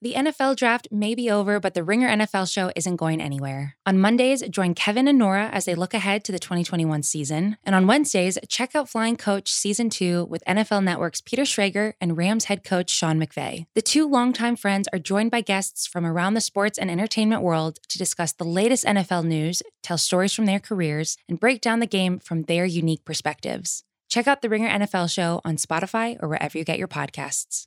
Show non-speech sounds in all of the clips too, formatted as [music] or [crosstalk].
The NFL draft may be over, but the Ringer NFL show isn't going anywhere. On Mondays, join Kevin and Nora as they look ahead to the 2021 season. And on Wednesdays, check out Flying Coach Season 2 with NFL Network's Peter Schrager and Rams head coach Sean McVay. The two longtime friends are joined by guests from around the sports and entertainment world to discuss the latest NFL news, tell stories from their careers, and break down the game from their unique perspectives. Check out the Ringer NFL show on Spotify or wherever you get your podcasts.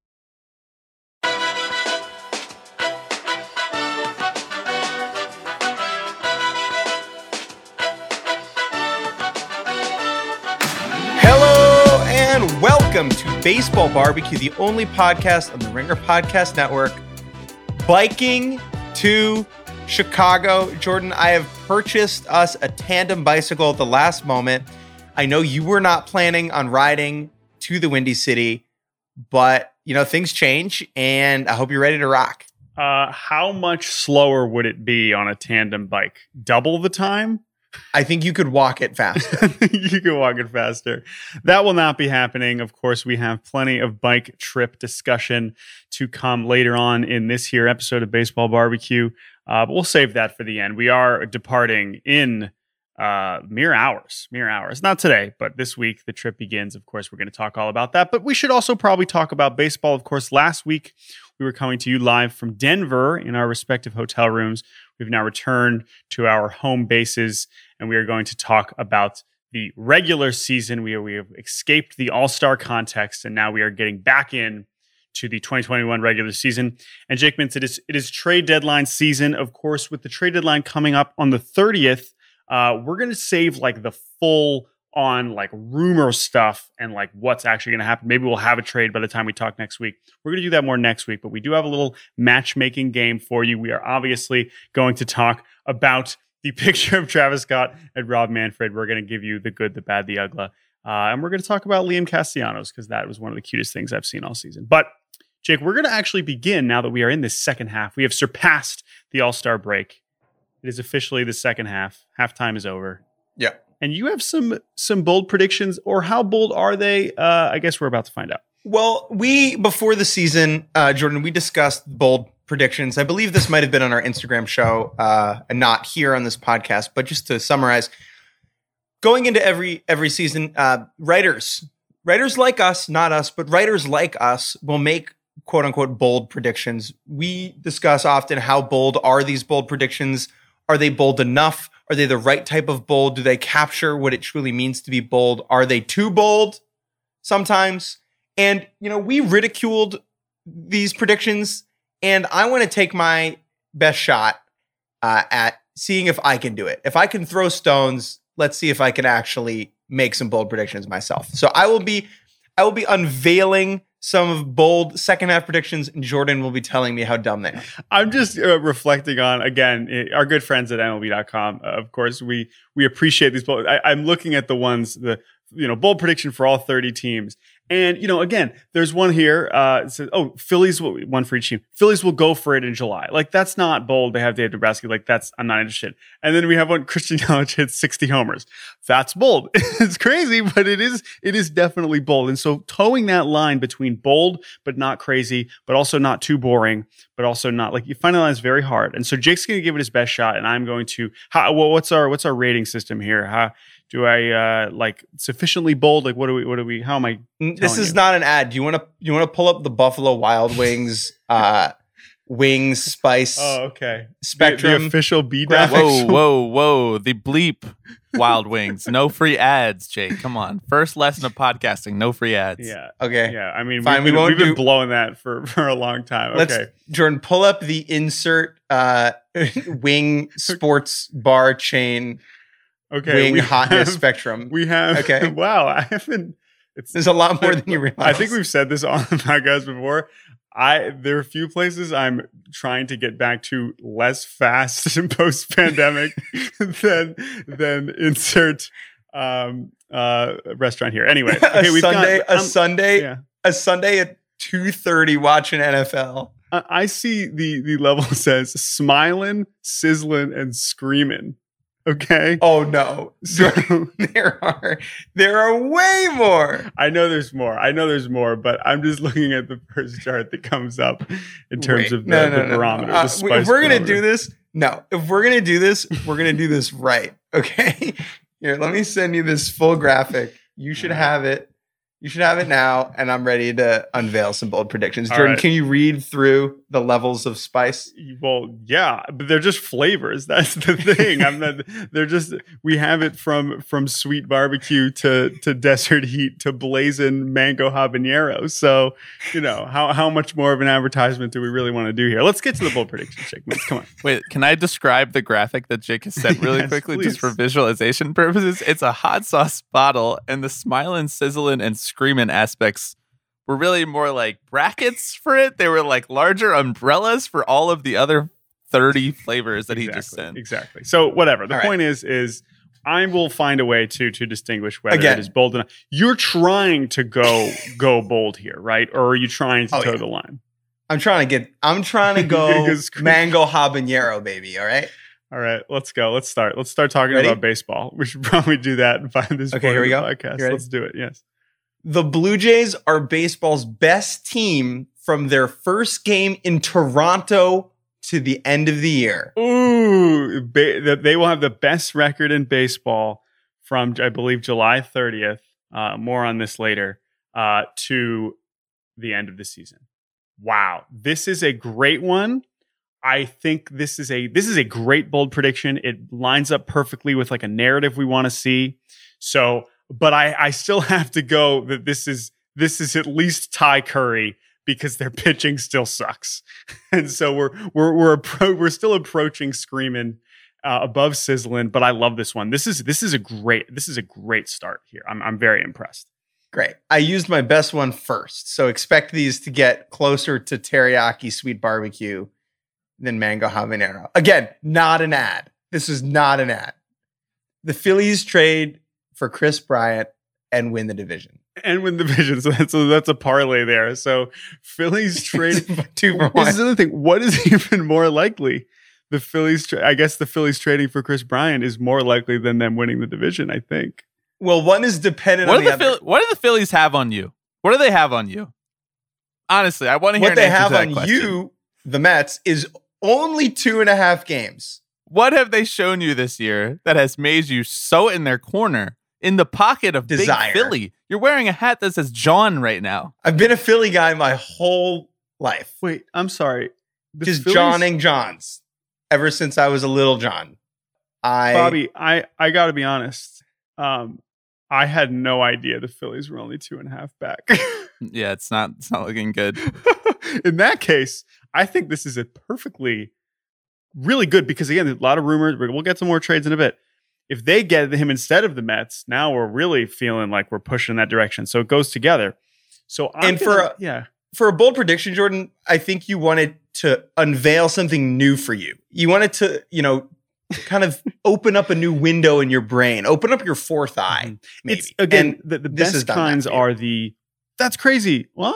Welcome to Baseball Barbecue, the only podcast on the Ringer Podcast Network. Biking to Chicago. Jordan, I have purchased us a tandem bicycle at the last moment. I know you were not planning on riding to the Windy City, but you know, things change and I hope you're ready to rock. Uh, how much slower would it be on a tandem bike? Double the time? I think you could walk it faster. [laughs] you can walk it faster. That will not be happening. Of course, we have plenty of bike trip discussion to come later on in this here episode of Baseball Barbecue. Uh, but we'll save that for the end. We are departing in uh, mere hours, mere hours. Not today, but this week the trip begins. Of course, we're going to talk all about that. But we should also probably talk about baseball. Of course, last week we were coming to you live from Denver in our respective hotel rooms. We've now returned to our home bases, and we are going to talk about the regular season. We, we have escaped the All Star context, and now we are getting back in to the 2021 regular season. And Jake Mintz, it is it is trade deadline season, of course. With the trade deadline coming up on the 30th, uh, we're going to save like the full on like rumor stuff and like what's actually going to happen. Maybe we'll have a trade by the time we talk next week. We're going to do that more next week, but we do have a little matchmaking game for you. We are obviously going to talk about the [laughs] picture of Travis Scott and Rob Manfred. We're going to give you the good, the bad, the ugly. Uh, and we're going to talk about Liam Castellanos because that was one of the cutest things I've seen all season. But Jake, we're going to actually begin now that we are in this second half. We have surpassed the All Star break. It is officially the second half. Halftime is over. Yeah. And you have some some bold predictions, or how bold are they? Uh, I guess we're about to find out. Well, we before the season, uh, Jordan, we discussed bold predictions. I believe this might have been on our Instagram show, uh, and not here on this podcast. But just to summarize, going into every every season, uh, writers writers like us, not us, but writers like us will make quote unquote bold predictions. We discuss often how bold are these bold predictions? Are they bold enough? Are they the right type of bold? Do they capture what it truly means to be bold? Are they too bold sometimes? And, you know, we ridiculed these predictions, and I want to take my best shot uh, at seeing if I can do it. If I can throw stones, let's see if I can actually make some bold predictions myself. So I will be I will be unveiling some of bold second half predictions, and Jordan will be telling me how dumb they are. I'm just uh, reflecting on again our good friends at MLB.com. Uh, of course, we we appreciate these bold. I, I'm looking at the ones the you know bold prediction for all 30 teams, and you know, again, there's one here. Uh, says, "Oh, Phillies will one for each team. Phillies will go for it in July." Like that's not bold. They have Dave Dombrowski. Like that's I'm not interested. And then we have one Christian [laughs] Yelich hits 60 homers. That's bold. [laughs] it's crazy, but it is it is definitely bold. And so towing that line between bold but not crazy, but also not too boring, but also not like you find the line is very hard. And so Jake's going to give it his best shot, and I'm going to. How, well, what's our what's our rating system here? How do I uh, like sufficiently bold? Like, what do we? What do we? How am I? This is you? not an ad. Do you want to you want to pull up the Buffalo Wild Wings uh, wings spice Oh, okay. Spectrum. The, official B graphics. graphics. Whoa, whoa, whoa. The bleep Wild Wings. No free ads, Jake. Come on. First lesson of podcasting. No free ads. Yeah. okay. Yeah. I mean, Fine, we've, we been, won't we've been blowing that for, [laughs] for a long time. Let's Okay. Jordan pull up the insert uh [laughs] wing [laughs] sports bar chain Okay. wing we [laughs] hotness have- spectrum. We have. Okay. [laughs] Wow. I haven't. It's. There's a lot more than you realize. I think we've said this [laughs] on the podcast before. I there are a few places I'm trying to get back to less fast in post pandemic than than insert um uh restaurant here. Anyway, a okay, we've Sunday got a um, Sunday yeah. a Sunday at 2:30 watching NFL. I see the the level says smiling, sizzling, and screaming. Okay. Oh no. [laughs] So [laughs] there are there are way more. I know there's more. I know there's more, but I'm just [laughs] looking at the first chart that comes up in terms Wait, of the, no, the no, no, barometer. no. the Uh, spice if we're gonna barometer. do this, no. If we're gonna do this, we're gonna do this right. Okay. Here, let me send you this full graphic. You should have it. You should have it now, and I'm ready to unveil some bold predictions. Jordan, right. can you read through the levels of spice? Well, yeah, but they're just flavors. [laughs] That's the thing. I'm not. They're just. We have it from from sweet barbecue to to desert heat to blazing mango habanero. So, you know how how much more of an advertisement do we really want to do here? Let's get to the bold prediction segment. Come on. [laughs] Wait, can I describe the graphic that Jake has sent really [laughs] Yes, quickly please. just for visualization purposes? It's a hot sauce bottle, and the smiling, sizzling, and screaming aspects were really more like brackets for it. They were like larger umbrellas for all of the other 30 flavors that he just Exactly, sent. Exactly. So whatever. The All right. point is is I will find a way to to distinguish whether Again. it is bold enough. You're trying to go [laughs] go bold here, right? Or are you trying to Oh, toe yeah. the line? I'm trying to get. I'm trying to [laughs] go go mango habanero, baby. All right. All right, let's go. Let's start. Let's start talking Ready? about baseball. [laughs] We should probably do that by this Okay, point here we go. podcast. Let's do it. Yes. The Blue Jays are baseball's best team from their first game in Toronto to the end of the year. Ooh, they will have the best record in baseball from I believe July 30th. Uh, more on this later. Uh, to the end of the season. Wow, this is a great one. I think this is a this is a great bold prediction. It lines up perfectly with like a narrative we want to see. So, but I I still [laughs] have to go that this is this is at least Thai curry because their [laughs] pitching still sucks, [laughs] and so we're we're we're appro- we're still approaching screaming uh, above sizzling. But I love this one. This is this is a great this is a great start here. I'm I'm very impressed. Great. I used my best one first. So expect these to get closer to teriyaki sweet barbecue than mango habanero. Again, not an ad. This is not an ad. The Phillies trade for Kris Bryant and win the division. and win the division. So that's a, that's a parlay there. So Phillies [laughs] trade. Two for one. this is the thing. What is [laughs] even more likely? The Phillies. Tra- I guess the Phillies trading for Kris Bryant is more likely than them winning the division. I think. Well, one is dependent What on do the, the other. Phil- What do the Phillies have on you? What do they have on you? Honestly, I want to hear What an they have to that on question. you, the Mets, is only two and a half games. What have they shown you this year that has made you so in their corner, in the pocket of Desire. Big Philly? You're wearing a hat that says John right now. I've been a Philly guy my whole life. Wait, I'm sorry. The Just Phillies- Johning Johns ever since I was a little John. I Bobby, I I got to be honest. Um, I had no idea the Phillies were only two and a half back. [laughs] Yeah, it's not. It's not looking good. [laughs] in that case, I think this is a perfectly really good because again, a lot of rumors. We'll get some more trades in a bit. If they get him instead of the Mets, now we're really feeling like we're pushing in that direction. So it goes together. So I'm And for gonna- a- yeah, for a bold prediction, Jordan, I think you wanted to unveil something new for you. You wanted to, you know, kind of [laughs] open up a new window in your brain, open up your fourth eye. Maybe. it's again And the, the best kinds are the that's crazy. Well,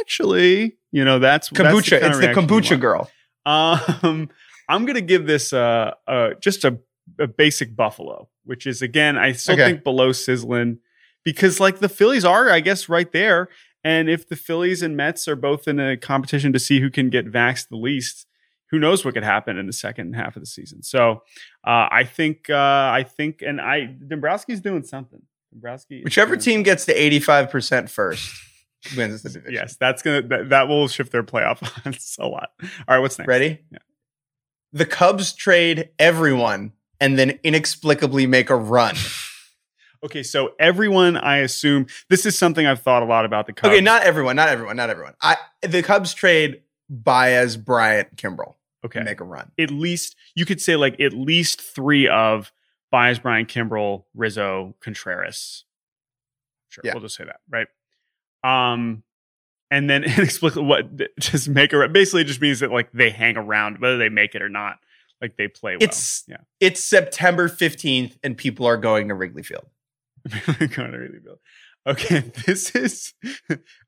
actually, you know that's that's kombucha. kind of it's the kombucha girl. Um, [laughs] I'm gonna give this uh, uh just a, a basic Buffalo, which is again I still Okay. think below sizzling because like the Phillies are I guess right there, and if the Phillies and Mets are both in a competition to see who can get vaxxed the least, who knows what could happen in the second half of the season. So uh, I think uh, I think and I Dombrowski's doing something. Dombrowski, Whichever team gets to 85% first wins the [laughs] division. Yes, that's gonna that, that will shift their playoff odds [laughs] a lot. All right, what's next? Ready? Yeah. The Cubs trade everyone and then inexplicably make a run. [laughs] Okay, so everyone, I assume this is something I've thought a lot about the Cubs. Okay, not everyone, not everyone, not everyone. I the Cubs trade Baez, Bryant, Kimbrel. okay. Make a run. At least you could say like at least three of Baez, Bryant, Kimbrel, Rizzo, Contreras. Sure, Yeah. we'll just say that, right? Um, and then [laughs] inexplicably, what just make a basically just means that like they hang around, whether they make it or not, like they play well. It's yeah. it's September 15th and people are going to Wrigley Field. [laughs] Going to really build. Okay, [laughs] this is.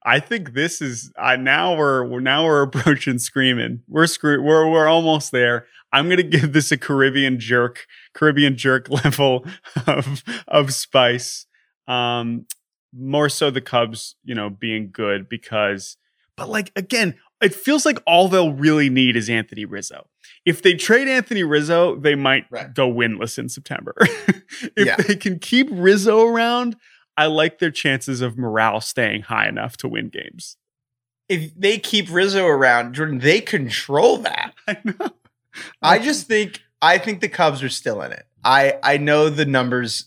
I think this is. I now we're, we're now we're approaching screaming. We're screw. We're we're almost there. I'm gonna give this a Caribbean jerk, Caribbean jerk [laughs] level of of spice. Um, more so the Cubs, you know, being good because, but like again, it feels like all they'll really need is Anthony Rizzo. If they trade Anthony Rizzo, they might Right. go winless in September. [laughs] if Yeah. they can keep Rizzo around, I like their chances of morale staying high enough to win games. If they keep Rizzo around, Jordan, they control that. [laughs] I know. I just think I think the Cubs are still in it. I I know the numbers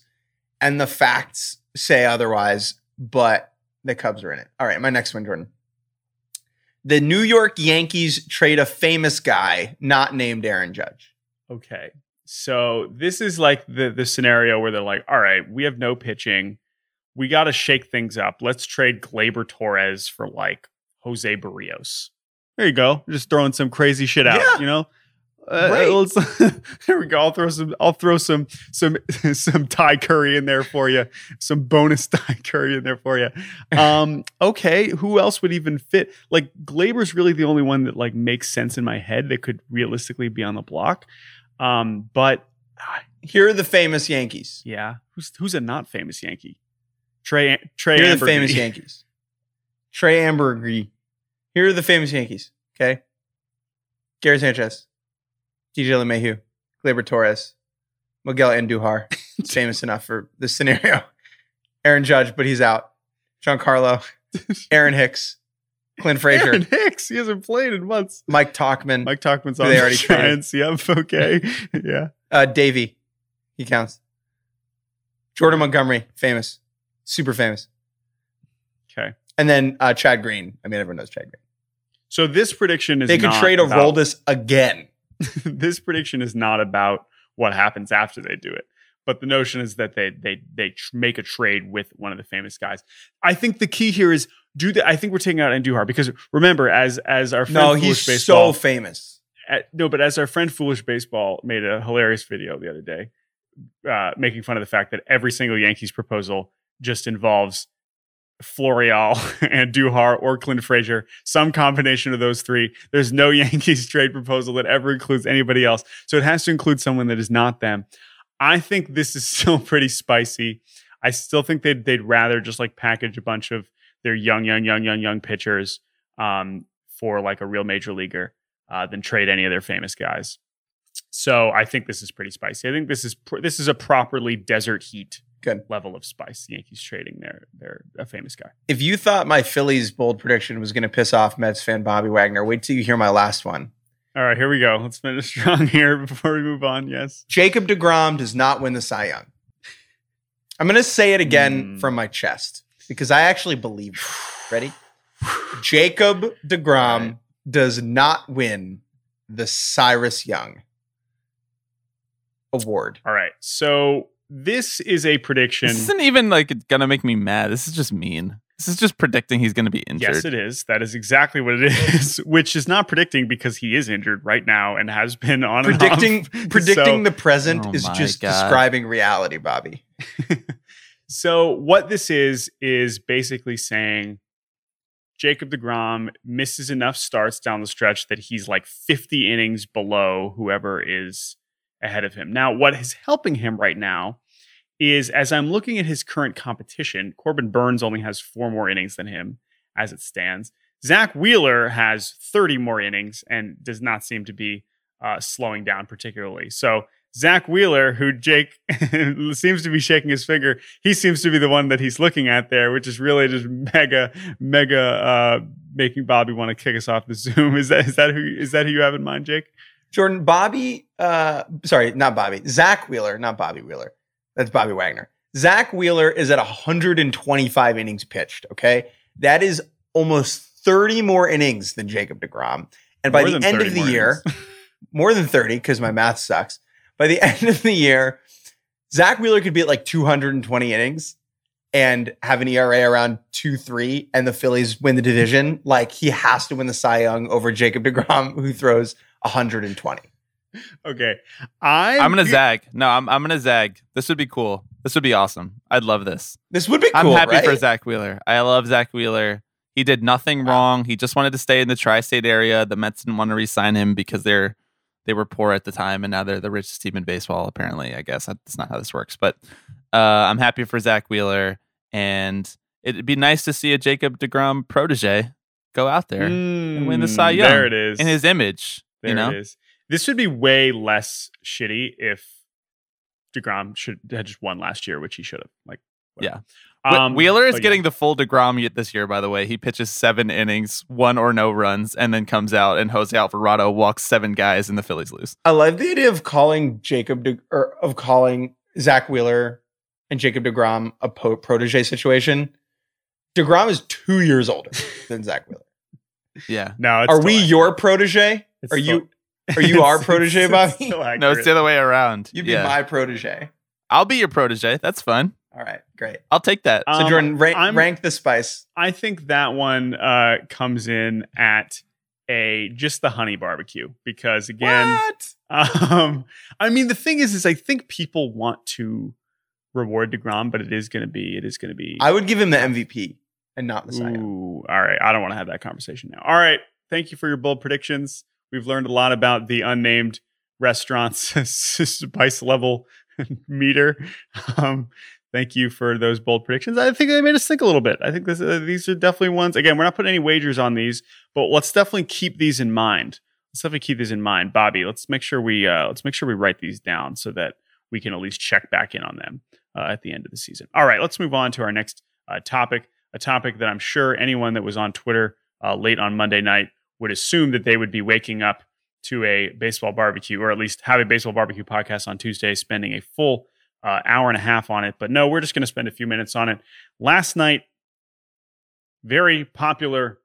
and the facts say otherwise, but the Cubs are in it. All right, my next one, Jordan. The New York Yankees trade a famous guy not named Aaron Judge. Okay. So this is like the the scenario where they're like, all right, we have no pitching. We got to shake things up. Let's trade Gleyber Torres for like Jose Berrios. There you go. Just throwing some crazy shit out, Yeah. you know? Uh, let's- [laughs] here we go. I'll throw some. I'll throw some some [laughs] some Thai curry in there for you. Some bonus [laughs] Thai curry in there for you. Um, okay, who else would even fit? Like Gleyber's really the only one that like makes sense in my head that could realistically be on the block. Um, but ah, Here are the famous Yankees. yeah, who's who's a not famous Yankee? Trey Trey Here are the famous Yankees. Trey Amburgey. Here are the famous Yankees. Okay. Gary Sanchez, DJ LeMahieu, Gleyber Torres, Miguel Andujar. [laughs] Famous enough for this scenario. [laughs] Aaron Judge, but he's out. Giancarlo, [laughs] Aaron Hicks, Clint Frazier, Aaron Hicks. He hasn't played in months. Mike Tauchman, Mike Tauchman's on they the already traded. Giants. Yep. Okay. yeah. uh, Davey. He counts. Jordan Montgomery, famous, super famous. Okay. And then uh, Chad Green. I mean, everyone knows Chad Green. So this prediction is They could trade a about- Roldis again. [laughs] this prediction is not about what happens after they do it, but the notion is that they they they tr- make a trade with one of the famous guys. I think the key here is do the. I think we're taking out Andujar because remember, as as our friend No, Foolish he's baseball, so famous. at- no, but as our friend Foolish Baseball made a hilarious video the other day, uh, making fun of the fact that every single Yankees proposal just involves Florial [laughs] and Duhar or Clint Frazier, some combination of those three. There's no [laughs] Yankees trade proposal that ever includes anybody else. So it has to include someone that is not them. I think this is [laughs] still pretty spicy. I still think they'd, they'd rather just like package a bunch of their young, young, young, young, young pitchers um, for like a real major leaguer uh, than trade any of their famous guys. So I think this is pretty spicy. I think this is pr- this is a properly desert heat Good. level of spice. The Yankees trading their their a famous guy. If you thought my Phillies bold prediction was going to piss off Mets fan Bobby Wagner, wait till you hear my last one. All right, here we go. Let's finish [laughs] strong here before we move on. Yes. Jacob DeGrom does not win the Cy Young. I'm going to say it again Hmm. from my chest because I actually believe it. [sighs] Ready? Jacob DeGrom Right. does not win the Cyrus Young award. All right. So this is a prediction. This isn't even like gonna make me mad. This is just mean. This is just predicting he's gonna be injured. Yes, it is. That is exactly what it [laughs] is. Which is not predicting because he is injured right now and has been on and Predicting off. predicting [laughs] So- the present Oh is just God. describing reality, Bobby. [laughs] So what this is is basically saying Jacob DeGrom misses enough starts down the stretch that he's like 50 innings below whoever is ahead of him. Now, what is helping him right now is as I'm looking at his current competition, Corbin Burnes only has four more innings than him as it stands. Zack Wheeler has 30 more innings and does not seem to be uh, slowing down particularly. So Zack Wheeler, who Jake [laughs] seems to be shaking his finger, he seems to be the one that he's looking at there, which is really just mega, mega uh, making Bobby want to kick us off the Zoom. [laughs] Is that is that who is that who you have in mind, Jake? Jordan, Bobby, uh, sorry, not Bobby, Zack Wheeler, not Bobby Wheeler. That's Bobby Wagner. Zack Wheeler is at 125 innings pitched. Okay. That is almost 30 more innings than Jacob DeGrom. And by More the end of the year, [laughs] [laughs] more than 30, because my math sucks. By the [laughs] end of the year, Zack Wheeler could be at like 220 innings and have an ERA around 2 3, and the Phillies win the division. Like he has to win the Cy Young over Jacob DeGrom, who throws 120. Okay, I I'm gonna zag. No, I'm I'm gonna zag. This would be cool. This would be awesome. I'd love this. This would be cool. I'm happy right? for Zack Wheeler. I love Zack Wheeler. He did nothing wrong. He just wanted to stay in the tri-state area. The Mets didn't want to re-sign him because they're they were poor at the time, and now they're the richest team in baseball. Apparently, I guess that's not how this works. But uh, I'm happy for Zack Wheeler, and it'd be nice to see a Jacob Degrom protege go out there and win the Cy Mm, Young There it is. in his image. There you know, it is. This would be way less shitty if Degrom should had just won last year, which he should have. Like, whatever. Wh- Um, Wheeler is but yeah. getting the full Degrom yet this year. By the way, he pitches seven innings, one or no runs, and then comes out and Jose Alvarado walks seven guys, and the Phillies lose. I love the idea of calling Jacob De, or of calling Zack Wheeler and Jacob Degrom a po- protege situation. Degrom is two years older [laughs] than Zack Wheeler. Yeah, No, Are we your protege? It's Are still- you? [laughs] Are you our It's- protege, it's Bobby? still no, it's the other way around. You'd be yeah. my protege. I'll be your protege. That's fun. All right, great. I'll take that. So Um, Jordan, rank, rank the spice. I think that one uh, comes in at a just the honey barbecue because again, what? um, I mean the thing is, is I think people want to reward Degrom, but it is going to be, it is going to be. I would give him the MVP and not the Cy Ooh, all right. I don't want to have that conversation now. All right. Thank you for your bold predictions. We've learned a lot about the unnamed restaurant's [laughs] spice level [laughs] meter. Um, thank you for those bold predictions. I think they made us think a little bit. I think this, uh, these are definitely ones. Again, we're not putting any wagers on these, but let's definitely keep these in mind. Let's definitely keep these in mind, Bobby. Let's make sure we uh, let's make sure we write these down so that we can at least check back in on them uh, at the end of the season. All right, let's move on to our next uh, topic. A topic that I'm sure anyone that was on Twitter uh, late on Monday night would assume that they would be waking up to a baseball barbecue, or at least have a baseball barbecue podcast on Tuesday, spending a full uh, hour and a half on it. But no, we're just going to spend a few minutes on it. Last night, very popular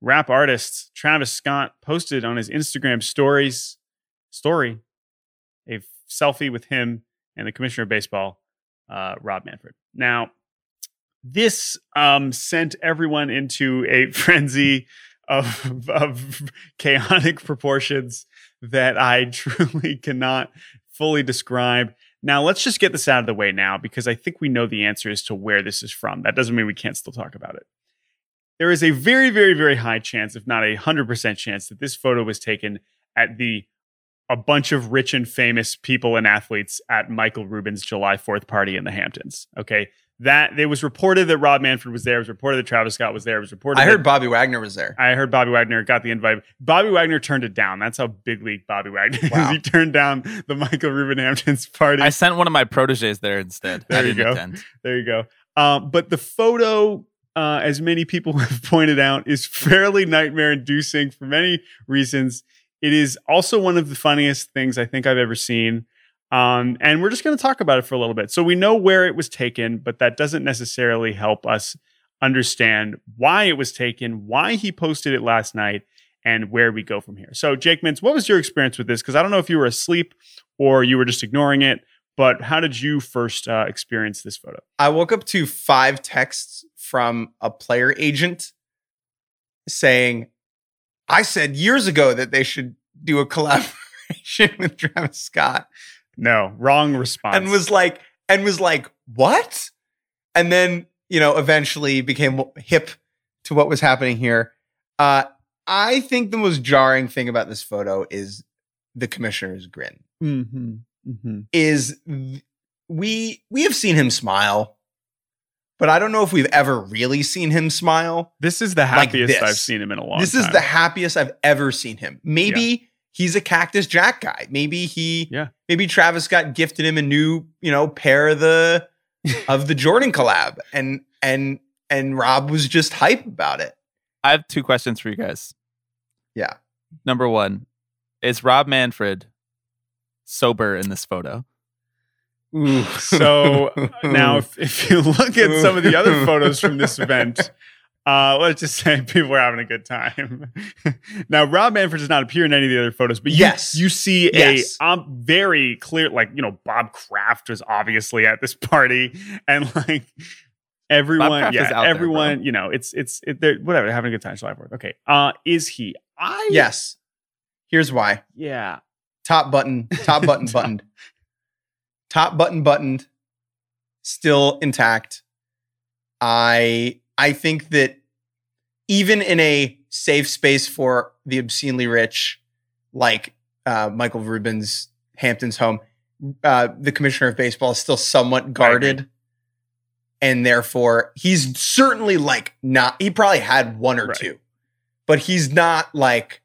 rap artist Travis Scott posted on his Instagram stories story a selfie with him and the commissioner of baseball, uh, Rob Manfred. Now, this um, sent everyone into a [laughs] frenzy of, of chaotic [laughs] proportions that I [laughs] truly cannot fully describe. Now, let's just get this out of the way now because I think we know the answer as to where this is from. That doesn't mean we can't still talk about it. There is a very, very, very high chance, if not a 100% chance, that this photo was taken at the a bunch of rich and famous people and athletes at Michael Rubin's July 4th party in the Hamptons. Okay. That it was reported that Rob Manfred was there. It was reported that Travis Scott was there. It was reported. I that- heard Bobby Wagner was there. I heard Bobby Wagner got the invite. Bobby Wagner turned it down. That's how big league Bobby Wagner is. Wow. [laughs] he turned down the Michael Rubin Hamptons party. I sent one of my proteges there instead. There I you go. attend. There you go. Um, but the photo, uh, as many people [laughs] have pointed out, is fairly nightmare inducing for many reasons. It is also one of the funniest things I think I've ever seen. Um, and we're just going to talk about it for a little bit. So we know where it was taken, but that doesn't necessarily help us understand why it was taken, why he posted it last night, and where we go from here. So, Jake Mintz, what was your experience with this? Because I don't know if you were asleep or you were just ignoring it, but how did you first uh, experience this photo? I woke up to five texts from a player agent saying, I said years ago that they should do a collaboration [laughs] with Travis Scott. No, wrong response. And was like, and was like, what? And then, you know, eventually became hip to what was happening here. Uh, I think the most jarring thing about this photo is the commissioner's grin. mm-hmm. Mm-hmm. Is we we have seen him smile, but I don't know if we've ever really seen him smile. This is the happiest this. I've seen him in a long this time. is the happiest I've ever seen him. Maybe he's a Cactus Jack guy. Maybe he, Yeah. maybe Travis Scott gifted him a new, you know, pair of the [laughs] of the Jordan collab, and and and Rob was just hype about it. I have two questions for you guys. Yeah. Number one, is Rob Manfred sober in this photo? So now, if, if you look at some of the other [laughs] photos from this event, uh, let's just say [laughs] people are having a good time. [laughs] now, Rob Manfred does not appear in any of the other photos, but you, Yes. you see Yes. a um, very clear, like you know, Bob Kraft was obviously at this party, and like everyone, Kraft yeah, out there, everyone, you know, it's it's it, they're whatever, they're having a good time. July Fourth. Okay, uh, is he? I yes. Here's why. yeah. Top button, top button Top- buttoned. Top button buttoned. Still intact. I I think that even in a safe space for the obscenely rich, like uh, Michael Rubin's Hampton's home, uh, the commissioner of baseball is still somewhat guarded. And therefore, he's certainly like not, he probably had one or Right. two, but he's not like,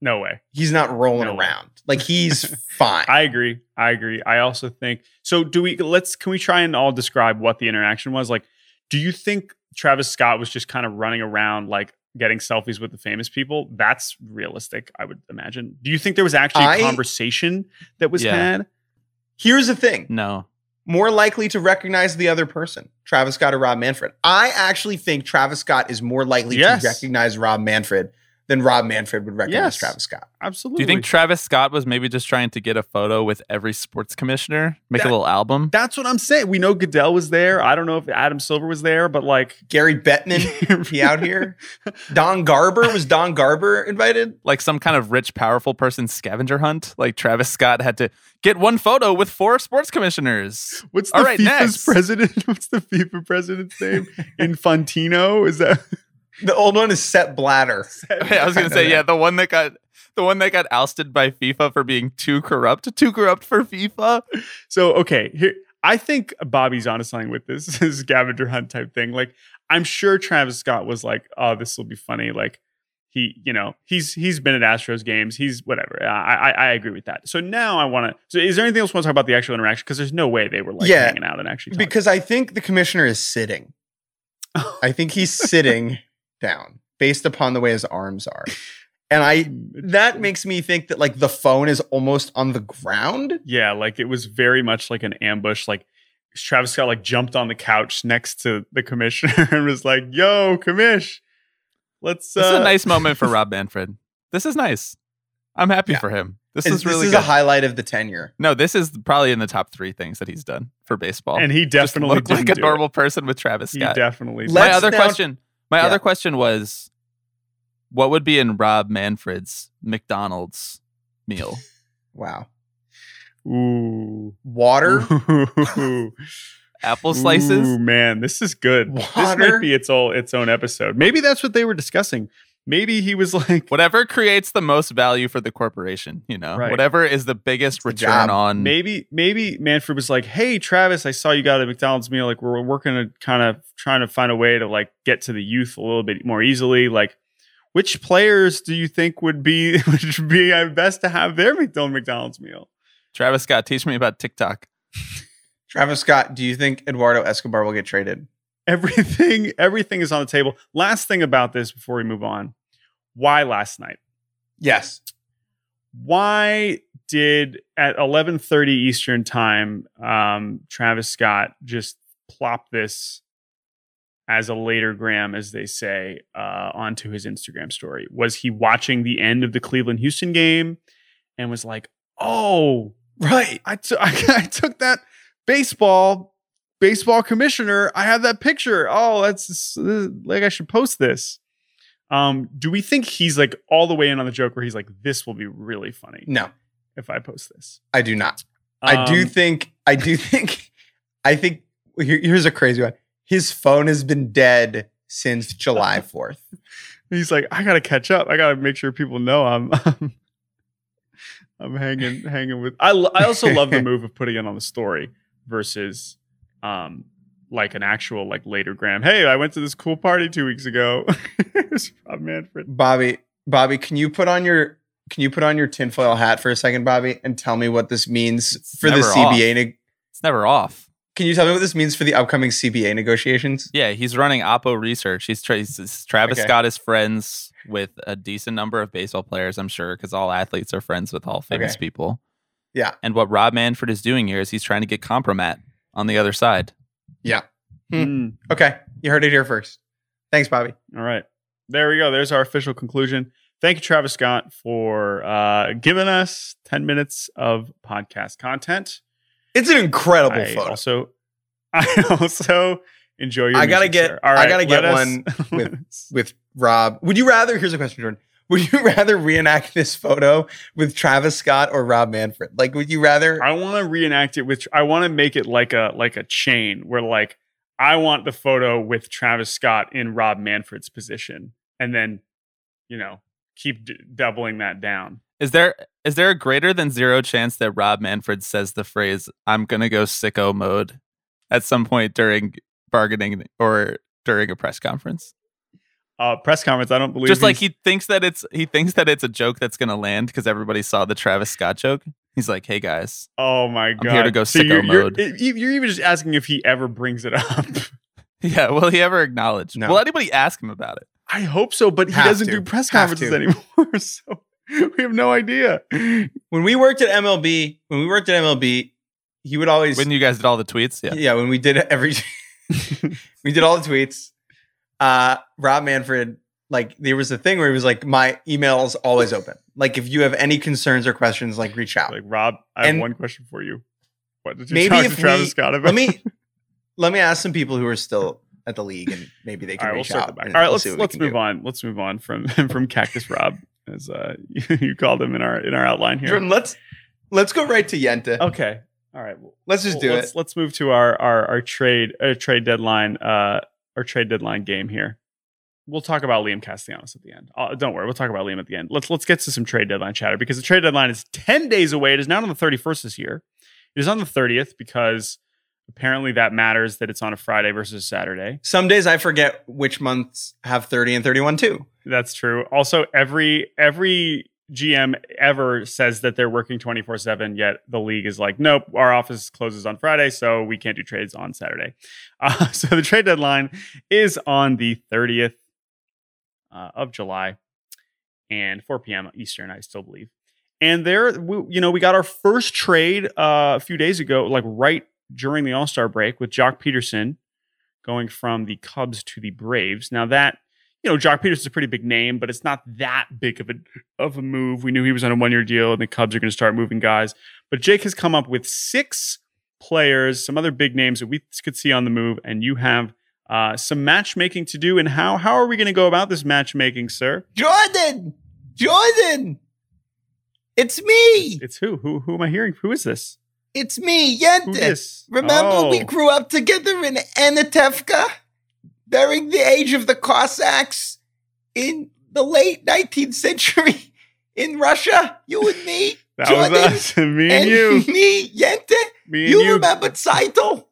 No way. he's not rolling No way. around. Like [laughs] he's fine. I agree. I agree. I also think so. Do we let's can we try and all describe what the interaction was? Like, do you think Travis Scott was just kind of running around like getting selfies with the famous people? That's realistic, I would imagine. Do you think there was actually a I- conversation that was Yeah. had? Here's the thing No. more likely to recognize the other person, Travis Scott or Rob Manfred. I actually think Travis Scott is more likely Yes. to recognize Rob Manfred than Rob Manfred would recognize Yes. Travis Scott. Absolutely. Do you think Travis Scott was maybe just trying to get a photo with every sports commissioner, make That- a little album? that's what I'm saying? We know Goodell was there. I don't know if Adam Silver was there, but like Gary Bettman, [laughs] he out here. Don Garber was Don Garber invited? like some kind of rich, powerful person scavenger hunt? Like Travis Scott had to get one photo with four sports commissioners. What's the All right, FIFA's next. president? [laughs] What's the FIFA president's name? [laughs] Infantino? Is that The old one is Sepp Blatter. [laughs] I was gonna say, yeah, the one that got the one that got ousted by FIFA for being too corrupt, too corrupt for FIFA. So okay, here I think Bobby's onto something with this, [laughs] this scavenger hunt type thing. Like I'm sure Travis Scott was like, "Oh, this will be funny." Like he, you know, he's he's been at Astros games. He's whatever. I I, I agree with that. So now I want to. So is there anything else you want to talk about the actual interaction? Because there's no way they were like Yeah, hanging out and actually talking. Because I think the commissioner is sitting. [laughs] I think he's sitting down based upon the way his arms are. And I [laughs] that makes me think that like the phone is almost on the ground. Yeah, like it was very much like an ambush. Like Travis Scott like jumped on the couch next to the commissioner [laughs] and was like, "Yo, commish, let's." This is uh, a nice moment for [laughs] Rob Manfred. This is nice. I'm happy Yeah. for him. This It's- is really this is good. a highlight of the tenure. no, this is probably in the top three things that he's done for baseball. and he definitely look like a didn't it. normal person with Travis He Scott. definitely. Let- my Let's other now- question, my Yeah. other question was, what would be in Rob Manfred's McDonald's meal? [laughs] Wow. Ooh. Water. Ooh. [laughs] Apple slices. Ooh, man, this is good. This might be its all its own episode. Maybe that's what they were discussing. Maybe he was like, Whatever creates the most value for the corporation, you know, Right. whatever is the biggest the return job. on. maybe maybe Manfred was like, "Hey, Travis, I saw you got a McDonald's meal. Like, we're working to kind of trying to find a way to like get to the youth a little bit more easily. Like, which players do you think would be [laughs] would be uh, best to have their McDonald's McDonald's meal?" Travis Scott, teach me about TikTok. Travis Scott, do you think Eduardo Escobar will get traded? Everything everything is on the table. Last thing about this before we move on. Why last night? Yes. why did at 11:30 Eastern time um, Travis Scott just plop this as a later gram as they say uh, onto his Instagram story was he watching the end of the Cleveland Houston game and was like oh Right. I took [laughs] I took that baseball baseball commissioner I have that picture oh that's like I should post this um do we think he's like all the way in on the joke where he's like this will be really funny No, if I post this. I do not. I do Um, think I do [laughs] think I think here- here's a crazy one. His phone has been dead since July [laughs] 4th. he's like, I gotta catch up. I gotta make sure people know I'm [laughs] I'm hanging hanging with. I I also love the move of putting it on the story versus um like an actual like later gram. Hey, I went to this cool party two weeks ago. [laughs] It's Rob Manfred. Bobby, Bobby, can you put on your can you put on your tinfoil hat for a second, Bobby, and tell me what this means It's for the CBA? neg It's never off. can you tell me what this means for the upcoming CBA negotiations? Yeah, he's running Oppo research. He's, tra- he's Travis Okay. Scott is friends with a decent number of baseball players, I'm sure, because all athletes are friends with all famous Okay. people. Yeah. And what Rob Manfred is doing here is he's trying to get compromat on the other side. Yeah. Hmm. Okay, you heard it here first. Thanks, Bobby. All right. There we go. There's our official conclusion. Thank you, Travis Scott, for uh, giving us 10 minutes of podcast content. It's an incredible I photo. also, [laughs] I also enjoy your I gotta music, get- sir. All I gotta get us- one [laughs] with- with Rob. Would you rather? Here's a question, Jordan. Would you rather reenact this photo with Travis Scott or Rob Manfred? Like, would you rather? I want to reenact it with. I want to make it like a like a chain where like I want the photo with Travis Scott in Rob Manfred's position, and then you know keep d- doubling that down. Is there is there a greater than zero chance that Rob Manfred says the phrase "I'm gonna go sicko mode" at some point during bargaining or during a press conference? Uh, press conference. I don't believe Just like he thinks that it's he thinks that it's a joke that's gonna land because everybody saw the Travis Scott joke. He's like, "Hey guys, Oh my god! here to go So sicko you're, you're- mode. You're, you're even just asking if he ever brings it up. [laughs] yeah, will he ever acknowledge? No. Will anybody ask him about it?" I hope so, but he doesn't to. do press conferences anymore. [laughs] So we have no idea. when we worked at MLB, when we worked at MLB, he would always. When you guys did all the tweets, yeah, yeah. when we did every, [laughs] we did all the tweets. Uh, Rob Manfred, like there was a thing where he was like, "My email's always open. Like if you have any concerns or questions, like reach out." Like Rob, I have And- one question for you. What did you Maybe talk to Travis we- Scott about? let me [laughs] let me ask some people who are still at the league, and maybe they All can right, we'll reach out. back. All right, we'll let's we let's move do. on. Let's move on from [laughs] from Cactus Rob, as uh, you, [laughs] you called him in our in our outline here. Jordan, let's let's go right to Yenta. Okay. All right. Well, let's just do let's, it. Let's move to our our our trade our trade deadline uh our trade deadline game here. We'll talk about Liam Castellanos at the end. Uh, don't worry, we'll talk about Liam at the end. Let's let's get to some trade deadline chatter because the trade deadline is ten days away. It is not on the thirty first this year. It is on the thirtieth because apparently that matters that it's on a Friday versus Saturday. Some days I forget which months have 30 and 31 too. That's true. Also, every every GM ever says that they're working 24/7 yet the league is like, "Nope, our office closes on Friday, so we can't do trades on Saturday." [laughs] Uh, so the trade deadline is on the 30th uh, of July and 4 p.m. Eastern, I still believe. And there we, you know, we got our first trade uh, a few days ago like right during the All-Star break with Joc Pederson going from the Cubs to the Braves. Now that you know, Joc Pederson's a pretty big name, but it's not that big of a of a move. We knew he was on a one year deal, and the Cubs are going to start moving guys. But Jake has come up with six players, some other big names that we could see on the move, and you have uh, some matchmaking to do. And how how are we going to go about this matchmaking, sir? Jordan! Jordan! It's me! It's who who who am I hearing? Who is this? It's me, this? Remember we Oh. grew up together in Anatevka during the age of the Cossacks in the late 19th century [laughs] in Russia? You and me? [laughs] that Jordan was us, me and you, [laughs] me, Yenta? me and You, you, remember Tzeitel?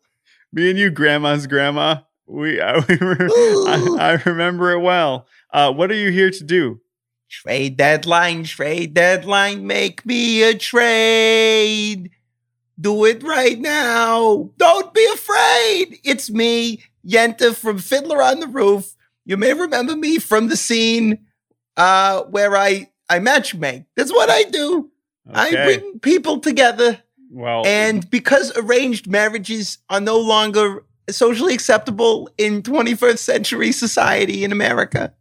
me and you, grandma's grandma. We, I, we I, I remember it well. Uh, what are you here to do? Trade deadline, trade deadline, make me a trade. Do it right now. Don't be afraid. It's me, Yenta from Fiddler on the Roof. You may remember me from the scene uh, where I, I matchmake. That's what I do. I bring people together. well, And because arranged marriages are no longer socially acceptable in 21st century society in America,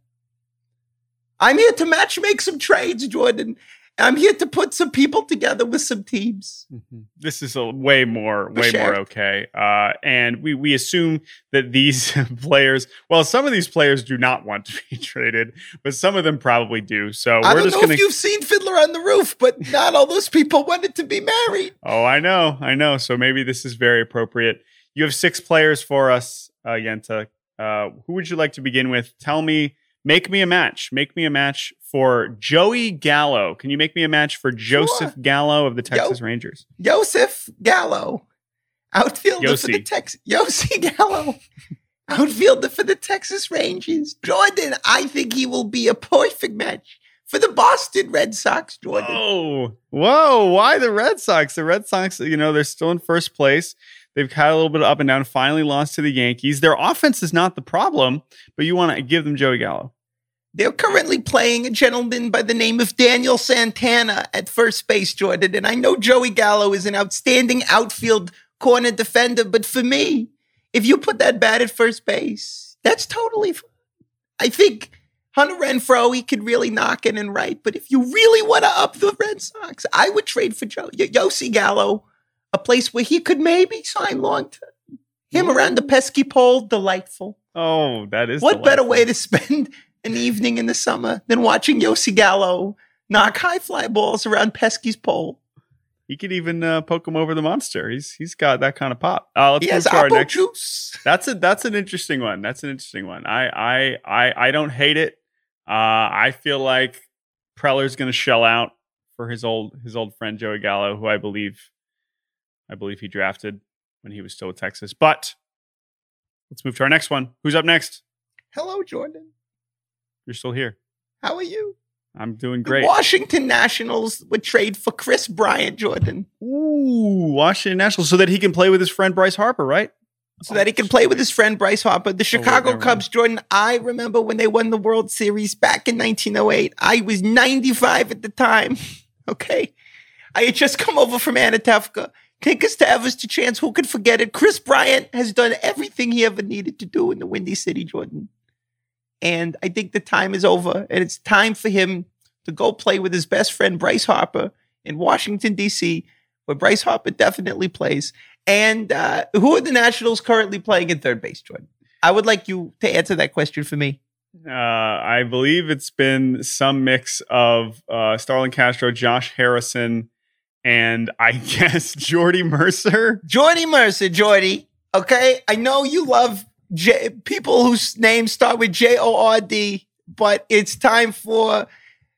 I'm here to matchmake some trades, Jordan. I'm here to put some people together with some teams. Mhm. This is a way more, way more okay. Uh, and we we assume that these [laughs] players, well, some of these players do not want to be [laughs] traded, but some of them probably do. So I we're don't just know gonna. if you've seen Fiddler on the Roof, but not all those people wanted to be married. oh, I know, I know. So maybe this is very appropriate. You have six players for us, uh, Yenta. Uh, who would you like to begin with? Tell me. Make me a match. Make me a match for Joey Gallo. Can you make me a match for Joseph Gallo of the Texas Rangers? Joseph Gallo, outfielder for the Texas. Yossi [laughs] Gallo, outfielder for the Texas Rangers. Jordan, I think he will be a perfect match for the Boston Red Sox, Jordan. Whoa, whoa! Why the Red Sox? The Red Sox, you know, they're still in first place. They've had a little bit of up and down. Finally, lost to the Yankees. Their offense is not the problem, but you want to give them Joey Gallo. They're currently playing a gentleman by the name of Daniel Santana at first base, Jordan. And I know Joey Gallo is an outstanding outfield corner defender, but for me, if you put that bat at first base, that's totally fine. I think Hunter Renfroe, he could really knock it and right. But if you really want to up the Red Sox, I would trade for Joe, Josie Gallo, a place where he could maybe sign long term. Him around the pesky pole, delightful. Oh, that is What better way to spend an evening in the summer than watching Yossi Gallo knock high fly balls around Pesky's pole? He could even uh, poke him over the monster. He's he's got that kind of pop. Uh, let's He move to our next. juice. That's a that's an interesting one. That's an interesting one. I I I I don't hate it. Uh, I feel like Preller's going to shell out for his old his old friend Joey Gallo, who I believe I believe he drafted when he was still with Texas. But let's move to our next one. Who's up next? Hello, Jordan. You're still here. How are you? I'm doing The great. Washington Nationals would trade for Kris Bryant, Jordan, Ooh, Washington Nationals, so that he can play with his friend Bryce Harper, right? so that he can play with his friend Bryce Harper. The oh, Chicago never Cubs, Jordan. I remember when they won the World Series back in 1908. I was 95 at the time. [laughs] Okay. I had just come over from Anatevka. Take us to Evers to chance. Who could forget it? Kris Bryant has done everything he ever needed to do in the Windy City, Jordan. And I think the time is over. And it's time for him to go play with his best friend, Bryce Harper, in Washington, D.C., where Bryce Harper definitely plays. And uh, who are the Nationals currently playing in third base, Jordan? I would like you to answer that question for me. Uh, I believe it's been some mix of uh, Starlin Castro, Josh Harrison, and I [laughs] guess Jordy Mercer. Jordy Mercer, Jordy. Okay, I know you love J- people whose names start with J O R D, but it's time for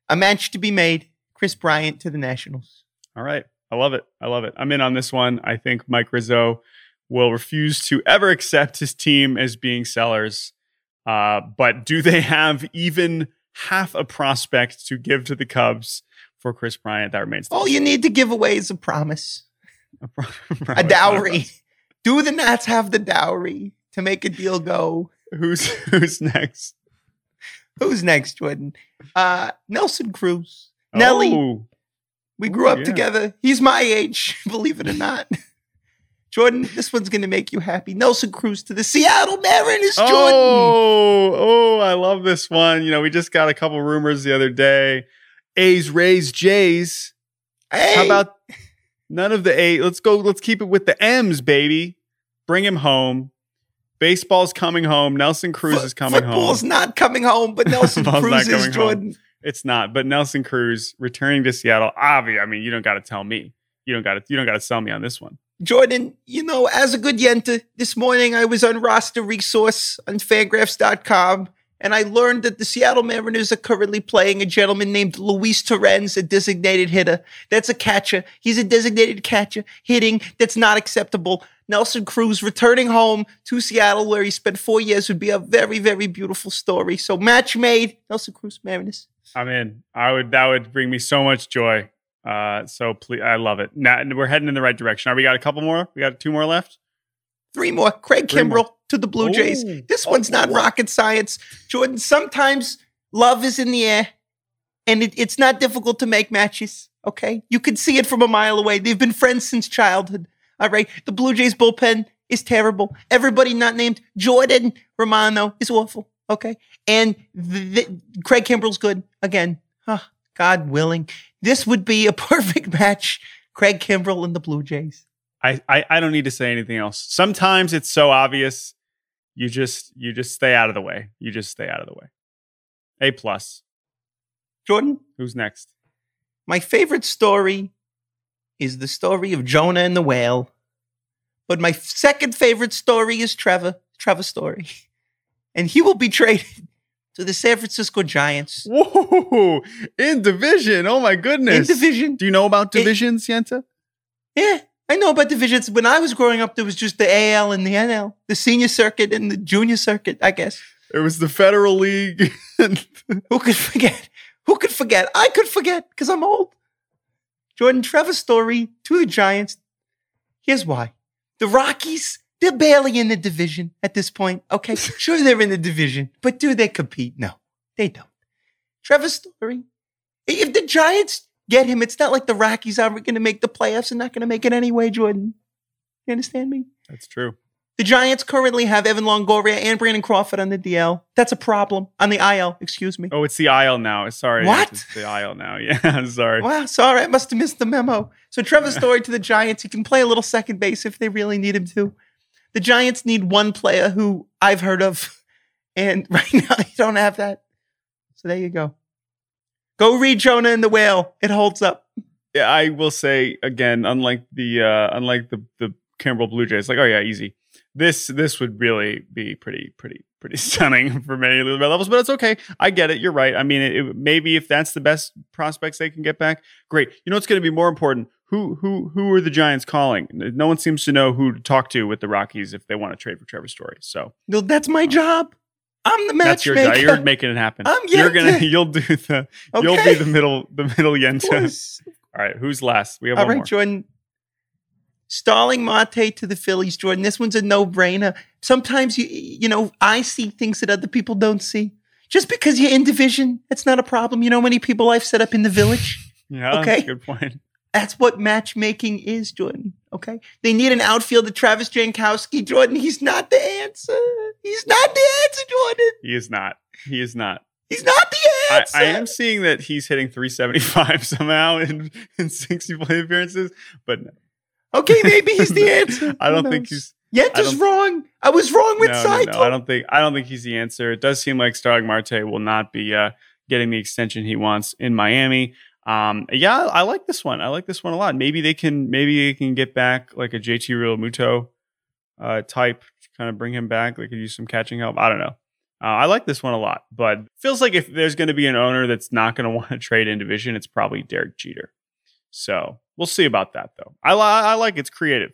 a match to be made. Kris Bryant to the Nationals. All right. I love it. I love it. I'm in on this one. I think Mike Rizzo will refuse to ever accept his team as being sellers. Uh, but do they have even half a prospect to give to the Cubs for Kris Bryant? That remains All you need to give away is a promise, a, pro- [laughs] a not a dowry. Do the Nats have the dowry to make a deal go? Who's [laughs] who's next? Who's next, Jordan? Uh, Nelson Cruz. Nelly. Oh, We grew Ooh, up yeah. together. He's my age, [laughs] believe it or not. Jordan, this one's going to make you happy. Nelson Cruz to the Seattle Mariners, Jordan. Oh, oh, I love this one. You know, we just got a couple rumors the other day. A's, Rays, Jays. Hey, How about none of the A? Let's go. Let's keep it with the M's, baby. Bring him home. Baseball's coming home. Nelson Cruz fo- is coming home. football's home. not coming home, but [laughs] Nelson Football's Cruz is coming home. Jordan. It's not, but Nelson Cruz returning to Seattle. Obvi, I mean, you don't got to tell me. You don't got to. You don't got to sell me on this one. Jordan, you know, as a good Yenta, this morning I was on roster resource on fangraphs.com and I learned that the Seattle Mariners are currently playing a gentleman named Luis Torrens, a designated hitter. That's a catcher. He's a designated catcher hitting. That's not acceptable. Nelson Cruz returning home to Seattle where he spent four years would be a very, very beautiful story. So match made. Nelson Cruz, Mariners. I'm in. I would. That would bring me so much joy. Uh, so please, I love it. Now we're heading in the right direction. Are we got a couple more? We got two more left. Three more. Craig Three more. Kimbrel to the Blue Jays. This Oh, one's not wow. rocket science. Jordan, sometimes love is in the air and it, it's not difficult to make matches. Okay. You can see it from a mile away. They've been friends since childhood. All right. The Blue Jays bullpen is terrible. Everybody not named Jordan Romano is awful. Okay. And the, the, Craig Kimbrel's good again. Huh, God willing. This would be a [laughs] perfect match. Craig Kimbrel and the Blue Jays. I, I I don't need to say anything else. Sometimes it's so obvious. You just you just stay out of the way. You just stay out of the way. A plus. Jordan, Who's next? My favorite story is the story of Jonah and the whale. But my second favorite story is Trevor, Trevor's story. [laughs] And he will be traded to the San Francisco Giants Whoa! In division. Oh my goodness. in division. Do you know about divisions, Yenta? Yeah, I know about divisions. When I was growing up, there was just the AL and the NL, the senior circuit and the junior circuit, I guess. It was the Federal League. [laughs] Who could forget? Who could forget? I could forget because I'm old. Jordan, Trevor Story to the Giants. Here's why. The Rockies, they're barely in the division at this point. Okay. [laughs] Sure, they're in the division, but do they compete? No, they don't. Trevor Story, if the Giants get him, it's not like the Rockies aren't going to make the playoffs and not going to make it anyway, Jordan. You understand me? That's true. The Giants currently have Evan Longoria and Brandon Crawford on the DL. That's a problem. On the IL, excuse me. Oh, it's the aisle now. Sorry. What? It's the aisle now. [laughs] Yeah, sorry. Wow, sorry, I must have missed the memo. So Trevor [laughs] Story to the Giants. He can play a little second base if they really need him to. The Giants need one player who I've heard of, [laughs] and right now they don't have that. So there you go. Go read Jonah and the Whale. It holds up. Yeah, I will say again, unlike the uh unlike the the Kimbrel Blue Jays, like, oh yeah, easy. This this would really be pretty pretty pretty [laughs] stunning for many levels, but it's okay. I get it. You're right. I mean, it, it, maybe if that's the best prospects they can get back, great. You know what's going to be more important? Who who who are the Giants calling? No one seems to know who to talk to with the Rockies if they want to trade for Trevor Story. So No, that's my uh, job. I'm the matchmaker. that's your job. You're making it happen. I'm You're gonna [laughs] you'll do the you'll be the middle the middle Yenta. [laughs] All right, who's last? We have All right. Jordan. Starling Marte to the Phillies, Jordan. This one's a no-brainer. Sometimes you you know, I see things that other people don't see. Just because you're in division, that's not a problem. You know how many people I've set up in the village? [laughs] Yeah, Okay. good point. That's what matchmaking is, Jordan. Okay. They need an outfielder, Travis Jankowski. Jordan, he's not the answer. He's not the answer, Jordan. He is not. He is not. He's not the I, answer. I am seeing that he's hitting 375 [laughs] somehow in, in 60 play appearances, but no. Okay, maybe he's the [laughs] answer. I don't think he's I Yenta's don't- wrong. I was wrong with no, no, Saito. no, I don't think I don't think he's the answer. It does seem like Starling Marte will not be uh, getting the extension he wants in Miami. Um, yeah, I like this one. I like this one a lot. Maybe they can maybe they can get back like a JT Realmuto uh, type, kind of bring him back. They could use some catching help. I don't know. Uh, I like this one a lot, but feels like if there's going to be an owner that's not going [laughs] to want to trade in division, it's probably Derek Jeter. So we'll see about that though. I, li- I like it's creative.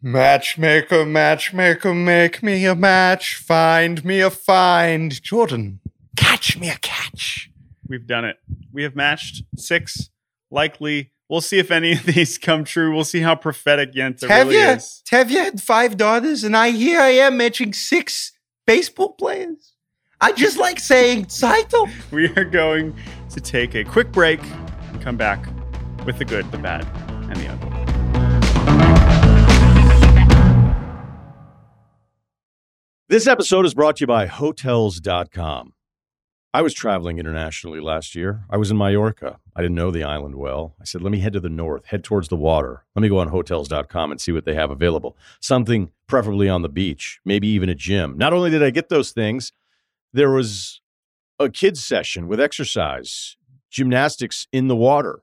Matchmaker, matchmaker, make me a match. Find me a find. Jordan, catch me a catch. We've done it. We have matched six. Likely, we'll see if any of these [laughs] come true. We'll see how prophetic Yenta Have really you? is. Have you had five daughters? And I here I am matching six baseball players. I just like saying Saito. [laughs] We are going to take a quick break and come back with the good, the bad, and the ugly. This episode is brought to you by Hotels.com. I was traveling internationally last year. I was in Mallorca. I didn't know the island well. I said, let me head to the north, head towards the water. Let me go on Hotels.com and see what they have available. Something preferably on the beach, maybe even a gym. Not only did I get those things, there was a kids' session with exercise, gymnastics in the water,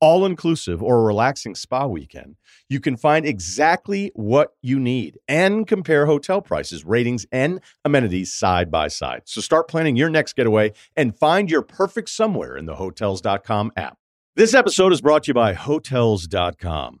all inclusive or a relaxing spa weekend, you can find exactly what you need and compare hotel prices, ratings, and amenities side by side. So start planning your next getaway and find your perfect somewhere in the hotels.com app. This episode is brought to you by hotels.com.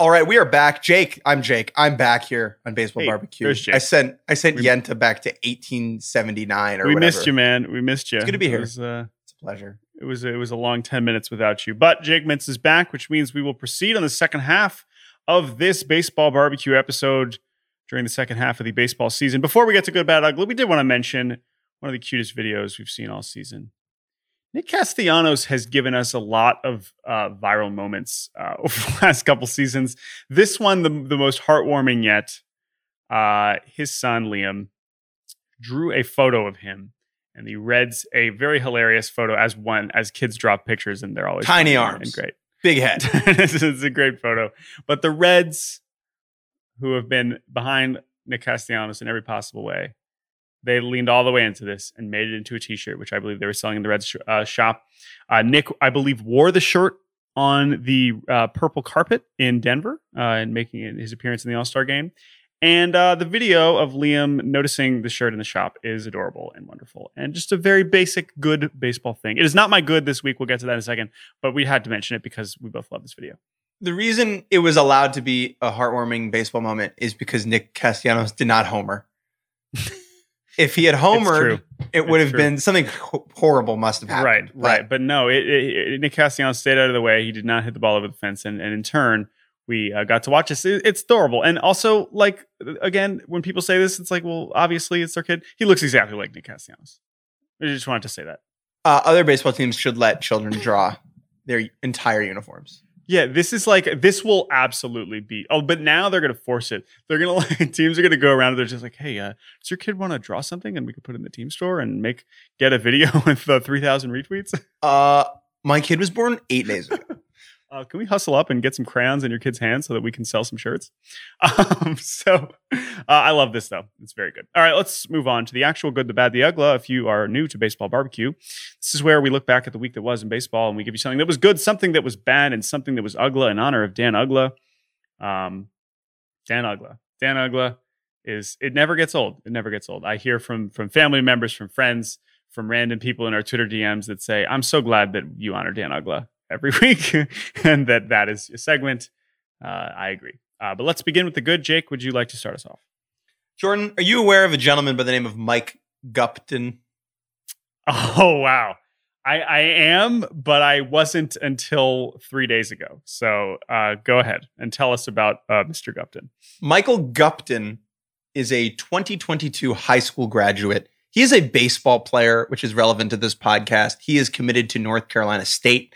All right, we are back. Jake, I'm Jake. I'm back here on Baseball Hey, Barbecue. I sent I sent We- Yenta back to 1879 or we whatever. missed you, man. We missed you. It's good to be It here. was, uh, It's a pleasure. it was it was a long 10 minutes without you. But Jake Mintz is back, which means we will proceed on the second half of this baseball barbecue episode during the second half of the baseball season. Before we get to good, bad, ugly, we did want to mention one of the cutest videos we've seen all season. Nick Castellanos has given us a lot of uh, viral moments uh, [laughs] over the last couple seasons. This one, the, the most heartwarming yet. Uh, his son Liam drew a photo of him and the Reds a very hilarious photo as one as kids drop pictures and they're always Tiny arms. and great. Big [laughs] head. it's, it's a great photo. But the Reds, who have been behind Nick Castellanos in every possible way, they leaned all the way into this and made it into a T-shirt, which I believe they were selling in the Reds sh- uh, shop. Uh, Nick, I believe, wore the shirt on the uh, purple carpet in Denver uh, and making it his appearance in the All Star game. And uh, the video of Liam noticing the shirt in the shop is adorable and wonderful, and just a very basic, good baseball thing. It is not my good this week. We'll get to that in a second, but we had to mention it because we both love this video. The reason it was allowed to be a heartwarming baseball moment is because Nick Castellanos did not homer. [laughs] if he had homered, it would It's have true. been something horrible must have happened. Right, right. But no, it, it, it- Nick Castellanos stayed out of the way. He did not hit the ball over the fence, and, and in turn, we uh, got to watch this. It- it's adorable, and also like again, when people say this, it's like, well, obviously it's their kid. He looks exactly like Nick Castellanos. I just wanted to say that. Uh, other baseball teams should let children draw their entire uniforms. Yeah, this is like this will absolutely be. Oh, but now they're gonna force it. They're gonna [laughs] like teams are gonna go around and they're just like, hey, uh, does your kid want to draw something and we could put it in the team store and make get a video [laughs] with uh, three thousand retweets? Uh, my kid was born eight days ago. Uh, can we hustle up and get some crayons in your kid's hands so that we can sell some shirts? [laughs] Um, so uh, I love this though. It's very good. All right, let's move on to the actual good, the bad, the ugly. If you are new to Baseball Barbecue, this is where we look back at the week that was in baseball and we give you something that was good, something that was bad, and something that was ugly in honor of Dan Uggla. Um, Dan Uggla. Dan Uggla is it never gets old. It never gets old. I hear from from family members, from friends, from random people in our Twitter DMs that say, "I'm so glad that you honor Dan Uggla every [laughs] week, and that that is a segment." Uh, I agree. Uh, but let's begin with the good. Jake, would you like to start us off? Jordan, are you aware of a gentleman by the name of Mike Gupton? Oh wow, I I am, but I wasn't until three days ago. So uh, go ahead and tell us about uh, Mr. Gupton. Michael Gupton is a 2022 high school graduate. He is a baseball player, which is relevant to this podcast. He is committed to North Carolina State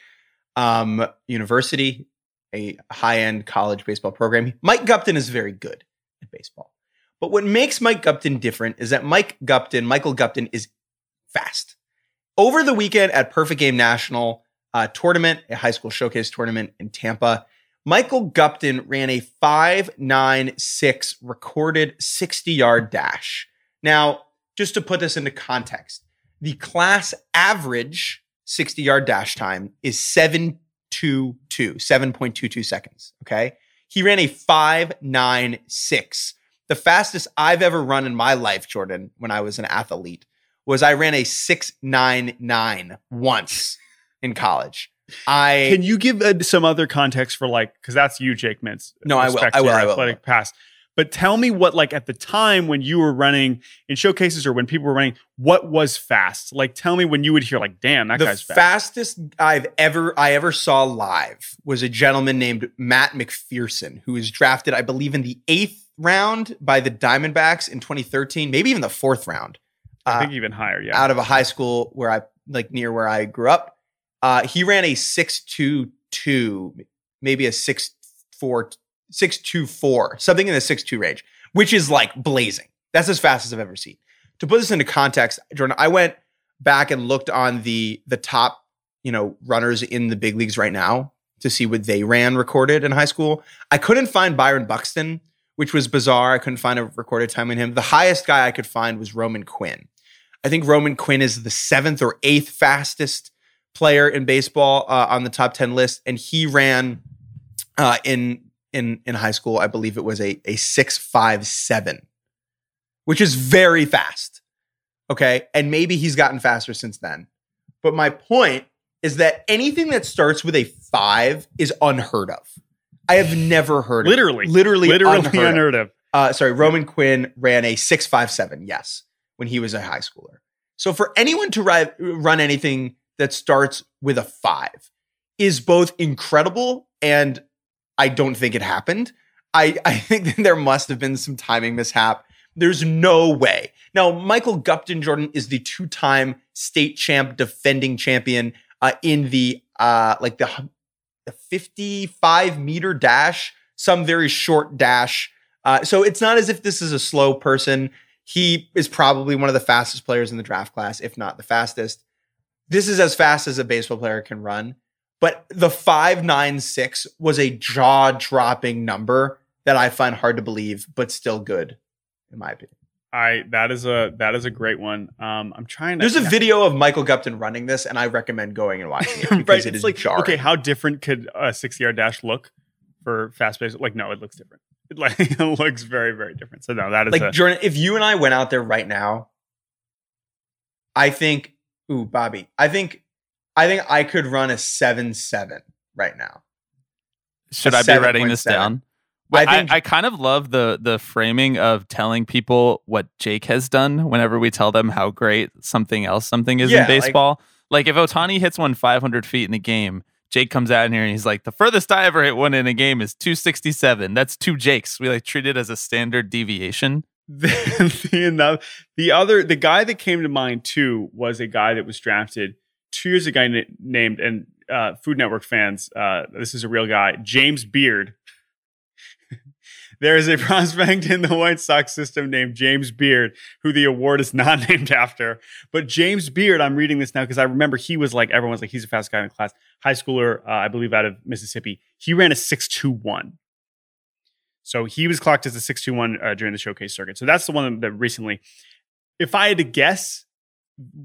um, University, a high end college baseball program. Mike Gupton is very good at baseball. But what makes Mike Gupton different is that Mike Gupton, Michael Gupton, is fast. Over the weekend at Perfect Game National uh, tournament, a high school showcase tournament in Tampa, Michael Gupton ran a 5.96 recorded 60 yard dash. Now, just to put this into context, the class average 60 yard dash time is 722, 7.22 seconds. Okay. He ran a 5.96. The fastest I've ever run in my life, Jordan, when I was an athlete, was I ran a 699 once in college. I Can you give uh, some other context for like because that's you, Jake Mintz. No, I will. I will. your I will. Athletic past. But tell me what like at the time when you were running in showcases or when people were running, what was fast? Like tell me when you would hear like, damn, that the guy's fast. fastest I've ever I ever saw live was a gentleman named Matt McPherson, who was drafted, I believe, in the eighth round by the Diamondbacks in 2013, maybe even the fourth round. I uh, think even higher. Yeah. out of a high school where I like near where I grew up. Uh, he ran a six two two, maybe a six four, six two four, something in the six two range, which is like blazing. That's as fast as I've ever seen. To put this into context, Jordan, I went back and looked on the the top, you know, runners in the big leagues right now to see what they ran recorded in high school. I couldn't find Byron Buxton, which was bizarre. I couldn't find a recorded time in him. The highest guy I could find was Roman Quinn. I think Roman Quinn is the seventh or eighth fastest player in baseball uh, on the top 10 list and he ran uh, in in in high school i believe it was a a 657 which is very fast okay and maybe he's gotten faster since then but my point is that anything that starts with a 5 is unheard of i have never heard Literally. of literally Literally unheard of. of. Uh, sorry, Roman Quinn ran a 657, yes, when he was a high schooler. So for anyone to ri- run anything that starts with a five is both incredible and I don't think it happened. I, I think there must have been some timing mishap. There's no way. Now, Michael Gupton Jordan is the two time state champ, defending champion uh, in the uh, like the, the 55 meter dash, some very short dash. Uh, so it's not as if this is a slow person. He is probably one of the fastest players in the draft class, if not the fastest. This is as fast as a baseball player can run. But the 596 was a jaw dropping number that I find hard to believe, but still good, in my opinion. I that is a that is a great one. Um, I'm trying to. There's a video of Michael Gupton running this, and I recommend going and watching it [laughs] because right, it it's is like jarring. okay, how different could a 60 yard dash look for fast pace? Like, no, it looks different. It like [laughs] it looks very very different. So no, that is like a, Jordan, if you and I went out there right now, I think, ooh, Bobby, I think, I think I could run a seven seven right now. Should A I be writing this 7.7. down? I I, think- I, kind of love the the framing of telling people what Jake has done whenever we tell them how great something else something is Yeah, in baseball. Like, if Ohtani hits one 500 feet in a game, Jake comes out in here and he's like, the furthest I ever hit one in a game is 267. That's two Jakes. We like treat it as a standard deviation. [laughs] the, the, the other the guy that came to mind too was a guy that was drafted two years ago na- named and uh, Food Network fans. Uh, this is a real guy, James Beard. [laughs] there is a [laughs] prospect in the White Sox system named James Beard, who the award is not [laughs] named after. But James Beard, I'm reading this now because I remember he was like everyone's like he's a fast guy in the class. High schooler, uh, I believe, out of Mississippi. He ran a six two one. So he was clocked as a 621 uh, during the showcase circuit. So that's the one that recently, if I had to guess,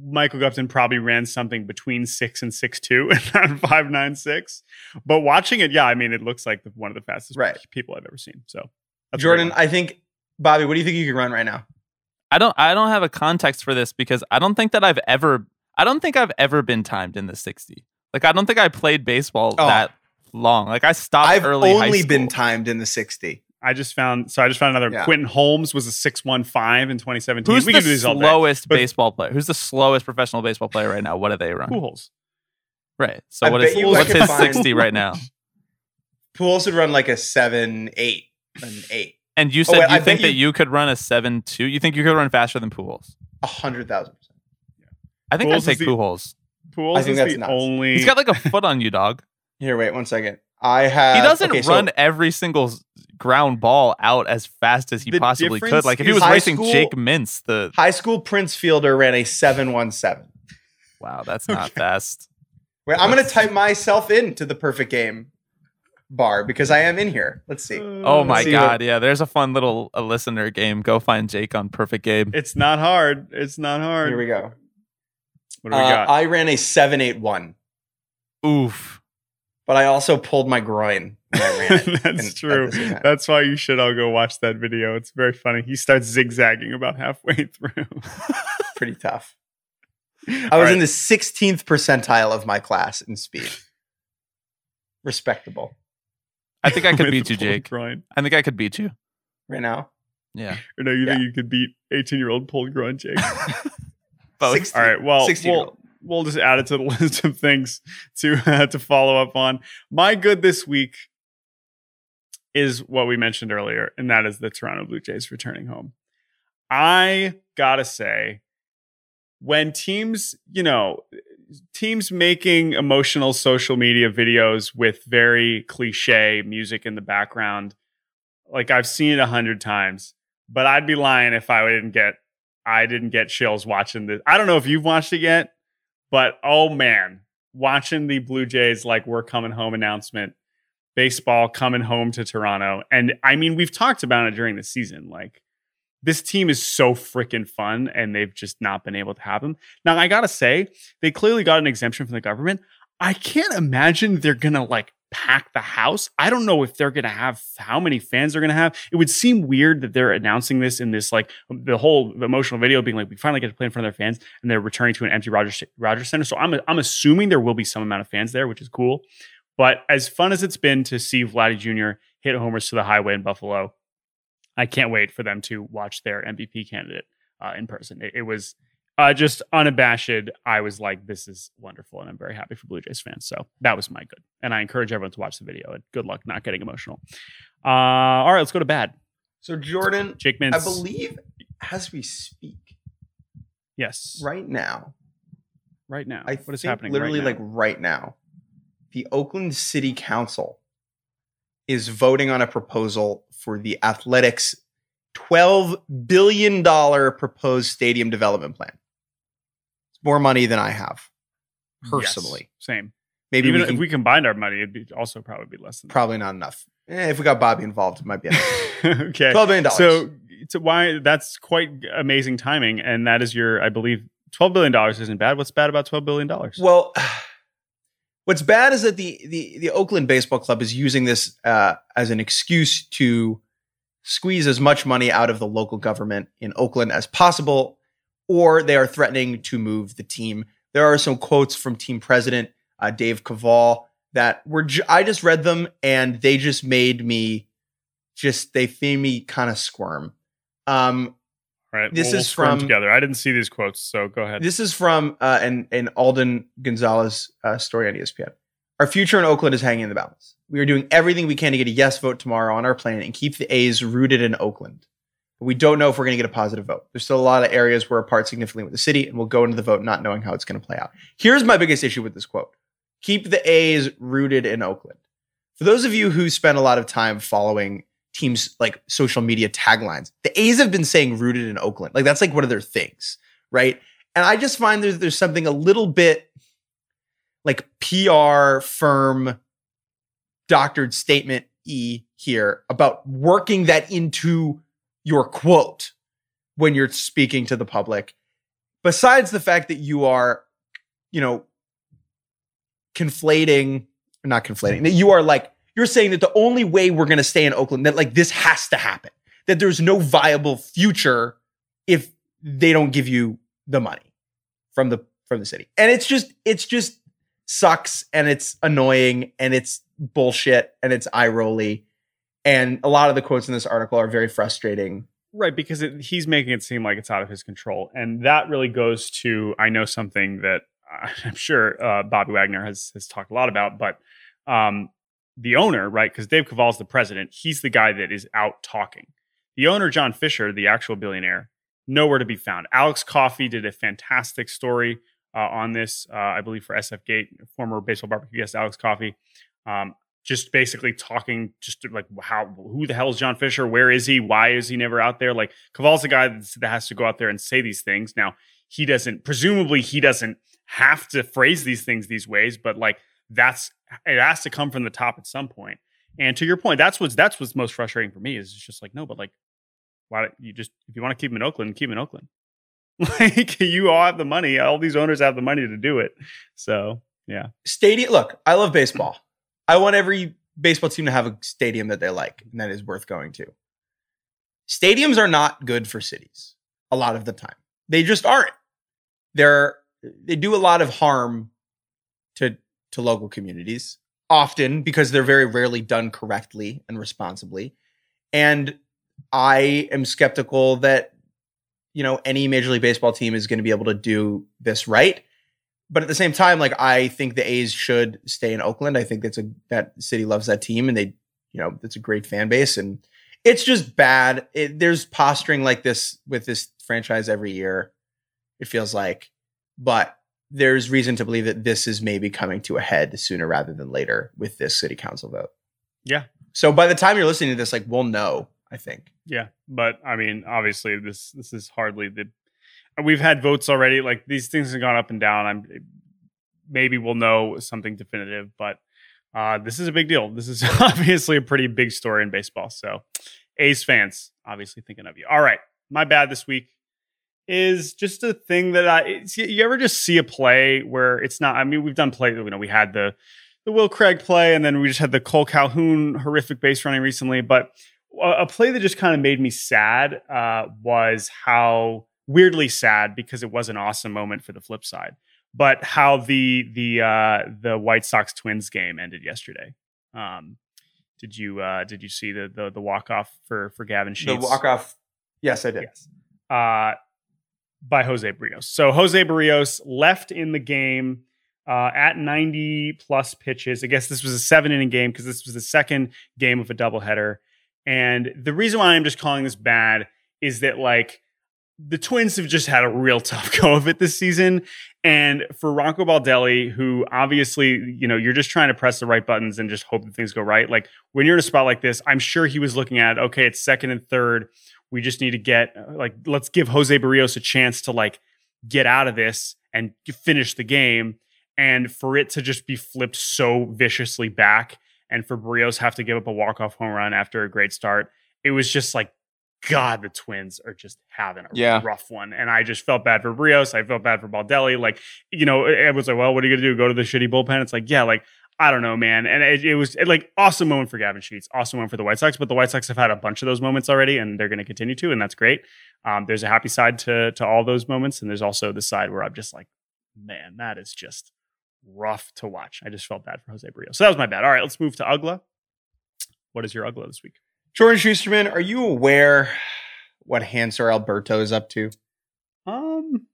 Michael Gupton probably ran something between six and six two [laughs] and not five nine six. But watching it, yeah, I mean, it looks like the, one of the fastest Right. people I've ever seen. So that's Jordan. I think, Bobby, what do you think you can run right now? I don't I don't have a context for this because I don't think that I've ever I don't think I've ever been timed in the 60. Like I don't think I played baseball Oh. that long. Like I stopped I've early high only been timed in the 60. I just found so I just found another. Yeah. Quentin Holmes was a six one five in 2017. Who's we the can do these all day. slowest baseball player? Who's the slowest professional baseball player right now? What do they run? Pujols. Right. So I what bet is you I what's his find- 60 right now? [laughs] Pujols would run like a seven, eight, an eight. And you Oh, said wait, you bet think that you- you could run a 7-2? You think you could run faster than Pujols? A hundred thousand percent. I think Pujols I'd take the- Pujols. Pujols I think is that's the nuts. only. He's got like a foot on you, dog. Here, wait one second. I have. He doesn't okay, so run every single ground ball out as fast as he possibly could. Like if he was racing school- Jake Mintz, the high school Prince Fielder ran a seven one seven. wow, that's [laughs] not fast. Wait, I'm gonna type myself into the perfect game bar because I am in here. Let's see. Oh my see god, yeah. There's a fun little a listener game. Go find Jake on Perfect Game. It's not hard. It's not hard. Here we go. What do we Uh, got? I ran a seven eight one, Oof. But I also pulled my groin when I ran. [laughs] That's in- true. That's why you should all go watch that video. It's very funny. He starts zigzagging about halfway [laughs] through. pretty tough. I was in the 16th percentile of my class in speed. Respectable. I think I could [laughs] beat you, Jake. Groin. I think I could beat you. Right now, Yeah. Or no, you Yeah. think you could beat 18 year old pulled groin, Jake? Both. 16 All right. Well, 16 year we'll, old. We'll just add it to the [laughs] list of things to [laughs] uh, to follow up on. My good this week is what we mentioned earlier, and that is the Toronto Blue Jays returning home. I gotta say, when teams, you know, teams making emotional social media videos with very cliche music in the background, like I've seen it a hundred times, but I'd be lying if I didn't get I didn't get chills watching this. I don't know if you've watched it yet, but oh man, watching the Blue Jays like we're coming home announcement, baseball coming home to Toronto. And I mean, we've talked about it during the season. Like this team is so freaking fun and they've just not been able to have them. Now, I gotta say, they clearly got an exemption from the government. I can't imagine they're gonna like pack the house. I don't know if they're going to have how many fans they're going to have. It would seem weird that they're announcing this in this like the whole emotional video being like we finally get to play in front of their fans and they're returning to an empty Rogers Rogers Center. So I'm I'm assuming there will be some amount of fans there, which is cool. But as fun as it's been to see Vladdy Jr. hit homers to the highway in Buffalo, I can't wait for them to watch their MVP candidate uh, in person. It, it was uh, just unabashed. I was like, this is wonderful. And I'm very happy for Blue Jays fans. So that was my good. And I encourage everyone to watch the video. And good luck not getting emotional. Uh, all right, let's go to bad. So, Jordan, Jake Mintz. I believe as we speak, yes, right now, right now, I what is happening? literally right like right now, the Oakland City Council is voting on a proposal for the Athletics $12 billion proposed stadium development plan. More money than I have personally. Yes, same. Maybe Even we if we combined our money, it'd be also probably be less than probably not enough. Eh, if we got Bobby involved, it might be [laughs] okay. $12 billion. So, so why that's quite amazing timing, and that is your, I believe, twelve billion dollars isn't bad. What's bad about twelve billion dollars? Well, [sighs] what's bad is that the the the Oakland Baseball Club is using this uh, as an excuse to squeeze as much money out of the local government in Oakland as possible, or they are threatening to move the team. There are some quotes from team president uh, Dave Kaval that were ju- I just read them and they just made me just they made me kind of squirm. Um, All right, this we'll- we'll is from- together. I didn't see these quotes, so go ahead. This is from uh, an, an Alden Gonzalez uh, story on ESPN. Our future in Oakland is hanging in the balance. We are doing everything we can to get a yes vote tomorrow on our plan and keep the A's rooted in Oakland. We don't know if we're going to get a positive vote. There's still a lot of areas we're apart significantly with the city, and we'll go into the vote not knowing how it's going to play out. Here's my biggest issue with this quote keep the A's rooted in Oakland. For those of you who spend a lot of time following teams like social media taglines, the A's have been saying rooted in Oakland. Like that's like one of their things, right? And I just find there's, there's something a little bit like PR firm doctored statement E here about working that into your quote when you're speaking to the public. Besides the fact that you are, you know, conflating, not conflating, that you are like, you're saying that the only way we're going to stay in Oakland, that like this has to happen, that there's no viable future if they don't give you the money from the from the city. And it's just it's just sucks and it's annoying and it's bullshit and it's eye rolly. And a lot of the quotes in this article are very frustrating. Right, because it, he's making it seem like it's out of his control, and that really goes to I know something that [laughs] I'm sure uh, Bobby Wagner has has talked a lot about, but um, the owner, right? Because Dave Kaval's the president, he's the guy that is out talking. The owner, John Fisher, the actual billionaire, nowhere to be found. Alex Coffey did a fantastic story uh, on this, uh, I believe, for SF Gate, former baseball barbecue guest Alex Coffey. Um, just basically talking just like how who the hell is John Fisher? Where is he? Why is he never out there? Like Kaval's the guy that has to go out there and say these things. Now he doesn't. Presumably he doesn't have to phrase these things these ways, but like that's it has to come from the top at some point. And to your point, that's what's that's what's most frustrating for me is it's just like no, but like why you just if you want to keep him in Oakland, keep him in Oakland. [laughs] Like you all have the money, all these owners have the money to do it. So yeah, Stadium. Look, I love baseball. I want every baseball team to have a stadium that they like and that is worth going to. Stadiums are not good for cities a lot of the time. They just aren't. They're they do a lot of harm to to local communities often because they're very rarely done correctly and responsibly. And I am skeptical that you know any major league baseball team is going to be able to do this right but at the same time, like I think the A's should stay in Oakland. I think that's a that city loves that team, and they, you know, it's a great fan base, and it's just bad. It, there's posturing like this with this franchise every year. It feels like, but there's reason to believe that this is maybe coming to a head sooner rather than later with this city council vote. Yeah. So by the time you're listening to this, like we'll know. I think. Yeah, but I mean, obviously, this this is hardly the. We've had votes already. Like these things have gone up and down. I'm maybe we'll know something definitive, but uh, this is a big deal. This is [laughs] obviously a pretty big story in baseball. So, A's fans, obviously thinking of you. All right, my bad this week is just a thing that I. You ever just see a play where it's not? I mean, we've done play. You know, we had the the Will Craig play, and then we just had the Cole Calhoun horrific base running recently. But a, play that just kind of made me sad uh, was how weirdly sad because it was an awesome moment for the flip side. But how the the uh, the White Sox Twins game ended yesterday. Um, did you uh, did you see the the, the walk off for for Gavin Sheets? The walk off. Yes, I did. Yes. Uh, by Jose Berrios. So Jose Berrios left in the game uh, at 90 plus pitches. I guess this was a seven inning game because this was the second game of a doubleheader. And the reason why I'm just calling this bad is that like the Twins have just had a real tough [laughs] go of it this season. And for Rocco Baldelli, who obviously, you know, you're just trying to press the right buttons and just hope that things go right. Like when you're in a spot like this, I'm sure he was looking at, okay, it's second and third. We just need to get uh, like, let's give Jose Berrios a chance to like get out of this and finish the game. And for it to just be flipped so viciously back and for Berrios have to give up a walk-off home run after a great start, it was just like, God, the Twins are just having a Yeah. rough one. And I just felt bad for Berrios. I felt bad for Baldelli. Like, you know, it was like, well, what are you going to do? Go to the shitty bullpen? It's like, yeah, like, I don't know, man. And it, it was it, like awesome moment for Gavin Sheets, awesome moment for the White Sox. But the White Sox have had a bunch of those moments already, and they're going to continue to, and that's great. Um, there's a happy side to to all those moments, and there's also the side where I'm just like, man, that is just rough to watch. I just felt bad for Jose Berrios. So that was my bad. All right, let's move to Uggla. What is your Uggla this week? Jordan Schusterman, are you aware what Hanser Alberto is up to? Um,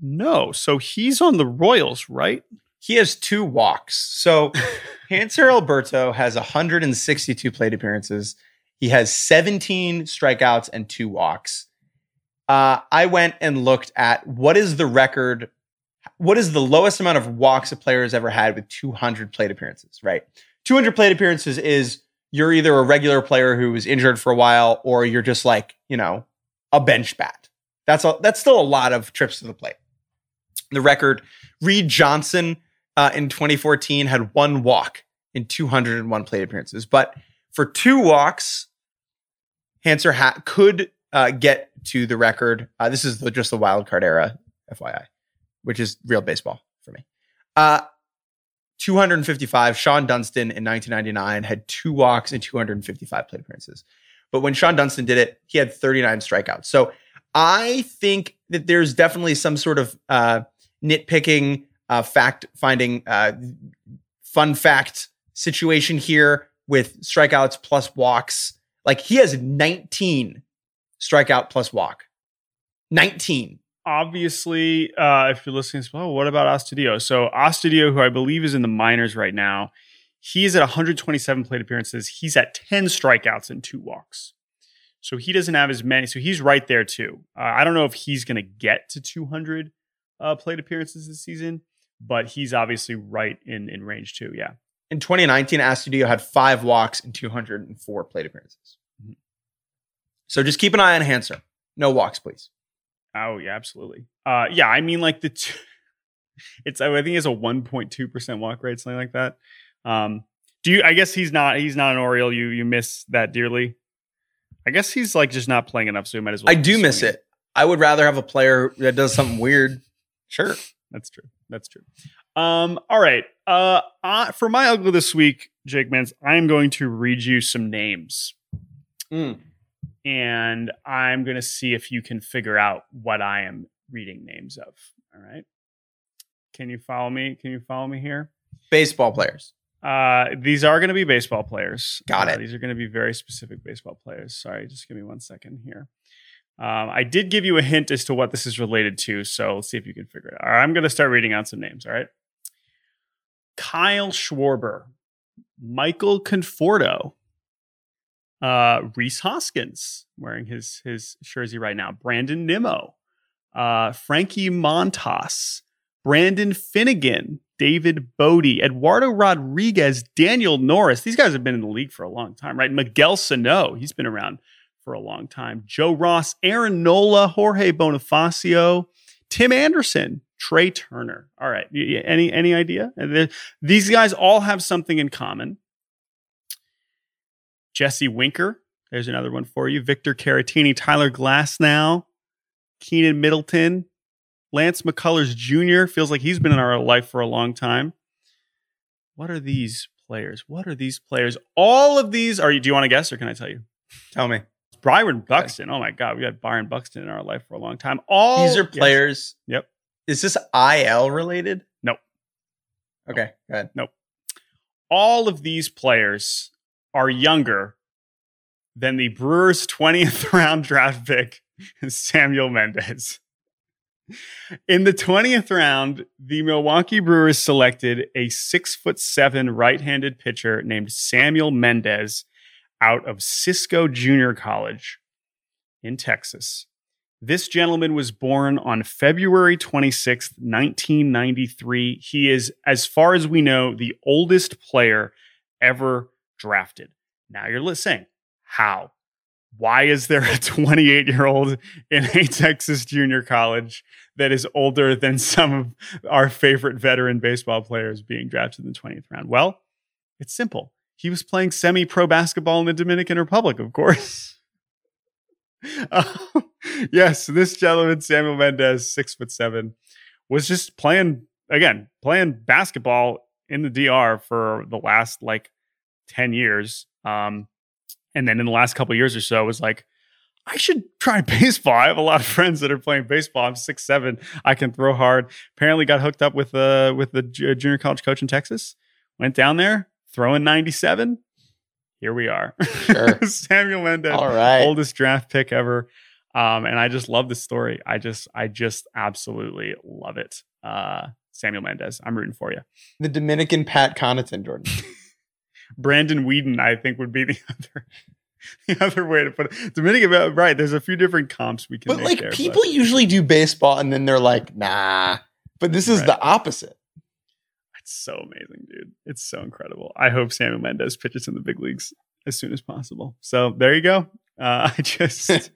no. So he's on the Royals, right? He has two walks. So [laughs] Hanser Alberto has 162 plate appearances. He has 17 strikeouts and two walks. Uh, I went and looked at what is the record, what is the lowest amount of walks a player has ever had with 200 plate appearances, right? 200 plate appearances is you're either a regular player who was injured for a while or you're just like, you know, a bench bat. That's a, that's still a lot of trips to the plate. The record, Reed Johnson uh, in 2014 had one walk in 201 plate appearances, but for two walks, Hanser Hat could uh, get to the record. Uh, this is the, just the wild card era, FYI, which is real baseball for me. Uh, 255. Shawon Dunston in 1999 had two walks and 255 plate appearances. But when Shawon Dunston did it, he had 39 strikeouts. So I think that there's definitely some sort of uh, nitpicking, uh, fact finding, uh, fun fact situation here with strikeouts plus walks. Like he has 19 strikeout plus walk. 19. Obviously, uh, if you're listening, well, what about Astudillo? So Astudillo, who I believe is in the minors right now, he's at 127 plate appearances. He's at 10 strikeouts and two walks. So he doesn't have as many. So he's right there too. Uh, I don't know if he's going to get to 200 uh, plate appearances this season, but he's obviously right in in range too. Yeah. In 2019, Astudillo had five walks and 204 plate appearances. Mhm. So just keep an eye on Hanser. No walks, please. Oh yeah, absolutely. Uh, yeah, I mean like the t- [laughs] it's I think it's a 1.2 percent walk rate, something like that. Um, do you? I guess he's not. He's not an Oriole. You you miss that dearly. I guess he's like just not playing enough, so he might as well. I do miss it. I would rather have a player that does something weird. Sure. That's true. That's true. Um, all right. Uh, uh, for my ugly this week, Jake Mintz, I am going to read you some names, Mm. And I'm going to see if you can figure out what I am reading names of. All right. Can you follow me? Can you follow me here? Baseball players. Uh, these are going to be baseball players. Got Uh, it. These are going to be very specific baseball players. Sorry, just give me one second here. Um, I did give you a hint as to what this is related to, so let's see if you can figure it out. All right, I'm going to start reading out some names. All right, Kyle Schwarber, Michael Conforto, uh, Rhys Hoskins, wearing his his jersey right now. Brandon Nimmo, uh, Frankie Montas, Brandon Finnegan, David Bote, Eduardo Rodriguez, Daniel Norris. These guys have been in the league for a long time, right? Miguel Sano, he's been around for a long time. Joe Ross, Aaron Nola, Jorge Bonifacio, Tim Anderson, Trea Turner. All right, any any idea? These guys all have something in common. Jesse Winker, There's another one for you. Victor Caratini, Tyler Glasnow, Keynan Middleton, Lance McCullers Jr. Feels like he's been in our life for a long time. What are these players? What are these players? All of these are. You do you want to guess, or can I tell you? Tell me. Byron Buxton. Oh my God, we had Byron Buxton in our life for a long time. All These are yes. players. Yep. Is this IL related? Nope. Okay, go ahead. Nope. All of these players are younger than the Brewers' 20th [laughs] round draft pick, Samuel Mendez. In the 20th round, the Milwaukee Brewers selected a six foot seven right handed pitcher named Samuel Mendez out of Cisco Junior College in Texas. This gentleman was born on February 26th, 1993. He is, as far as we know, the oldest player ever drafted. Now you're listening. How? Why is there a [laughs] 28 year old in a Texas junior college that is older than some of our favorite veteran baseball players being drafted in the 20th round? Well, it's simple. He was playing semi pro basketball in the Dominican Republic, of course. Uh, [laughs] yes, this gentleman, Samuel Mendez, six foot seven, was just playing again, playing basketball in the DR for the last like 10 years. Um, and then in the last couple years or so, was like, I should try [laughs] baseball. I have a lot of friends that are playing baseball. I'm six seven. I can throw hard. Apparently, got hooked up with uh with the junior college coach in Texas. Went down there, throwing 97. Here we are. Sure. [laughs] Samuel Mendez, All right. oldest draft pick ever. Um, and I just love this story. I just, I just absolutely love it. Uh, Samuel Mendez, I'm rooting for you. The Dominican Pat Connaughton, Jordan. [laughs] Brandon Weeden, I think, would be [laughs] the other, the other way to put it. Dominican, right? There's a few different comps we can. but make like there, people usually do baseball and then they're like, nah. But this is Right. the opposite. It's so amazing, dude. It's so incredible. I hope Sammy Mendez pitches in the big leagues as soon as possible. So there you go. Uh, [laughs] I just [laughs]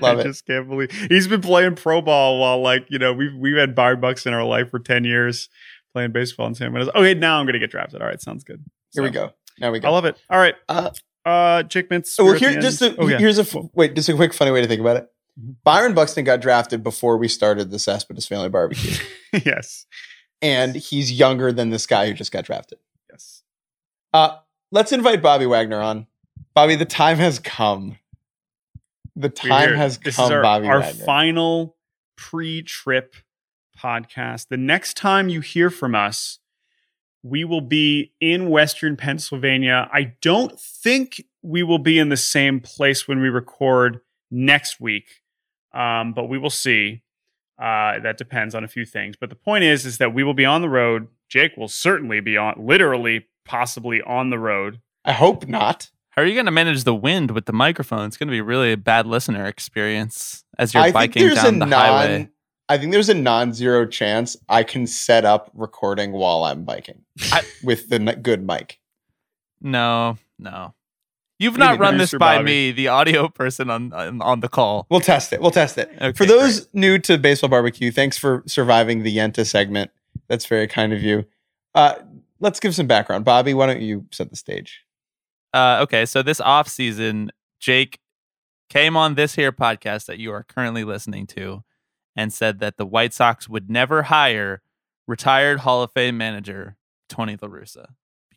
Love I it. just can't believe he's been playing pro ball while like you know we've we've had Byron Buxton in our life for ten years playing baseball in San Mendez. Okay, now I'm gonna get drafted. All right, sounds good. Here we go. Now we go. I love it. All right, Uh, uh, Jake Mintz. well, here just a, Oh, yeah. here's a wait, just a quick funny way to think about it. Mhm. Byron Buxton got drafted before we started the Cespedes Family Barbecue, [laughs] yes, and he's younger than this guy who just got drafted. yes. Uh, let's invite Bobby Wagner on. Bobby, the time has come. The time has this come, our, Bobby our Wagner. final pre-trip podcast. The next time you hear from us, we will be in Western Pennsylvania. I don't think we will be in the same place when we record next week, um, but we will see. Uh, that depends on a few things. But the point is, is that we will be on the road. Jake will certainly be on, literally, possibly on the road. I hope not. How are you going to manage the wind with the microphone? It's going to be really a bad listener experience as you're I think biking there's a down the non. highway. I think there's a non-zero chance I can set up recording while I'm biking I- with the good mic. No, no. You've not run this by Bobby. me, the audio person on on, on the call. We'll test it. We'll test it. Okay, for those new to baseball barbecue, thanks for surviving the Yenta segment. That's very kind of you. Uh, let's give some background. Bobby, why don't you set the stage? Uh, okay, so this off season, Jake came on this here podcast that you are currently listening to and said that the White Sox would never hire retired Hall of Fame manager Tony La Russa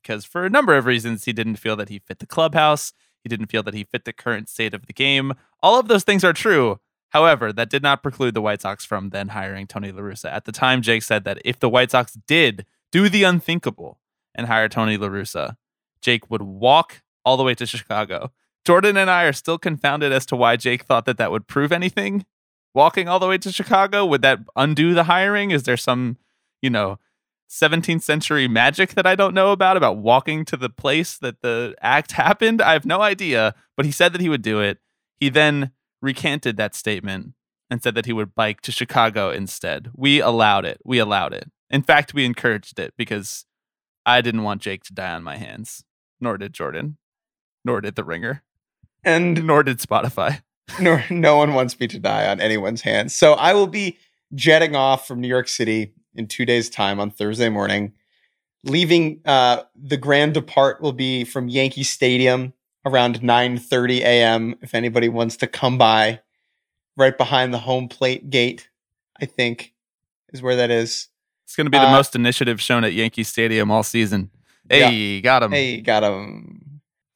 because for a number of reasons he didn't feel that he fit the clubhouse, he didn't feel that he fit the current state of the game. All of those things are true. However, that did not preclude the White Sox from then hiring Tony La Russa. At the time, Jake said that if the White Sox did do the unthinkable and hire Tony La Russa, Jake would walk all the way to Chicago. Jordan and I are still confounded as to why Jake thought that that would prove anything. Walking all the way to Chicago, would that undo the hiring? Is there some, you know, 17th century magic that I don't know about, about walking to the place that the act [laughs] happened? I have no idea, but he said that he would do it. He then recanted that statement and said that he would bike to Chicago instead. We allowed it. We allowed it. In fact, we encouraged it because I didn't want Jake to die on my hands, nor did Jordan, nor did The Ringer, And nor did Spotify. [laughs] no, no one wants me to die on anyone's hands. So I will be jetting off from New York City in two days' time on Thursday morning. Leaving uh, the grand depart will be from Yankee Stadium around 9:30 a.m. If anybody wants to come by, right behind the home plate gate, I think is where that is. It's going to be the Uh, most initiative shown at Yankee Stadium all season. Hey, got him. Hey, got him.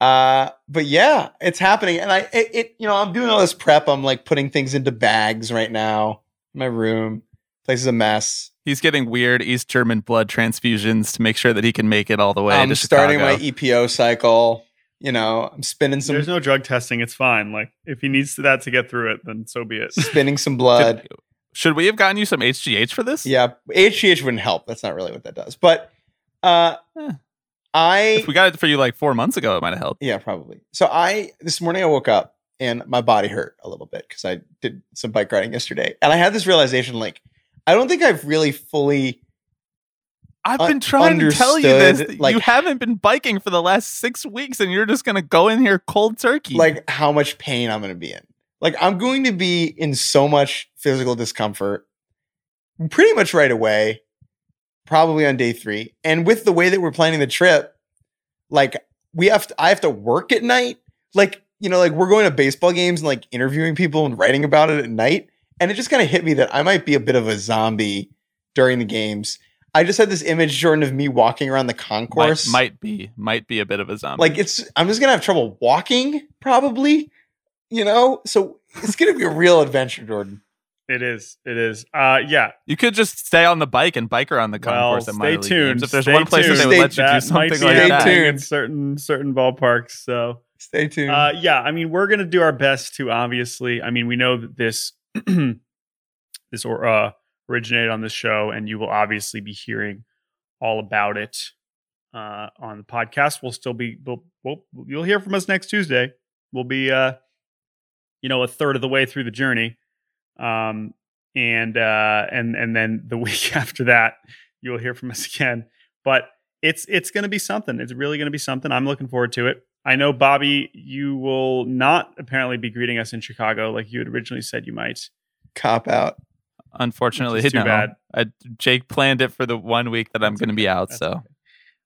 Uh, but yeah, it's happening, and I it, it you know I'm doing all this prep. I'm like putting things into bags right now. in My room, place is a mess. He's getting weird East German blood transfusions to make sure that he can make it all the way I'm to starting Chicago. my EPO cycle. You know, I'm spinning some There's no drug testing. It's fine. Like if he needs that to get through it, then so be it. [laughs] spinning some blood. Should we have gotten you some HGH for this? Yeah, HGH wouldn't help. That's not really what that does. But uh Eh. I If we got it for you like four months ago, it might have helped. yeah, probably. So I this morning I woke up and my body hurt a little bit because I did some bike riding yesterday. And I had this realization like I don't think I've really fully I've been trying to tell you this. like- you haven't been biking for the last six weeks, and you're just gonna go in here cold turkey. like how much pain I'm going to be in. Like I'm going to be in so much physical discomfort pretty much right away, probably on day 3. And with the way that we're planning the trip, like we have to, I have to work at night. Like, you know, like we're going to baseball games and like interviewing people and writing about it at night. And it just kind of hit me that I might be a bit of a zombie during the games. I just had this image, Jordan, of me walking around the might, concourse. might be, might be a bit of a zombie. Like it's I'm just gonna have trouble walking, probably. You know? So it's gonna be a real adventure, Jordan. It is. It is. Uh, yeah. you could just stay on the bike and bike around the Well, concourse at stay minor league tuned. games. If there's Stay one place that they tuned. would let you do that might something be like Stay that, happening in tuned. certain certain ballparks. So Stay tuned. Uh, yeah, I mean, we're gonna do our best to obviously. I mean, we know that this [clears throat] this or uh, originated on this show, and you will obviously be hearing all about it uh, on the podcast. We'll still be. We'll, we'll you'll hear from us next Tuesday. We'll be, uh, you know, a third of the way through the journey, um, and uh, and and then the [laughs] week after that, you'll hear from us again. But it's it's going to be something. It's really going to be something. I'm looking forward to it. I know, Bobby, you will not apparently be greeting us in Chicago like you had originally said you might. Cop out. unfortunately, too no. bad. I, Jake planned it for the one week that I'm That's going to be out. That's So okay.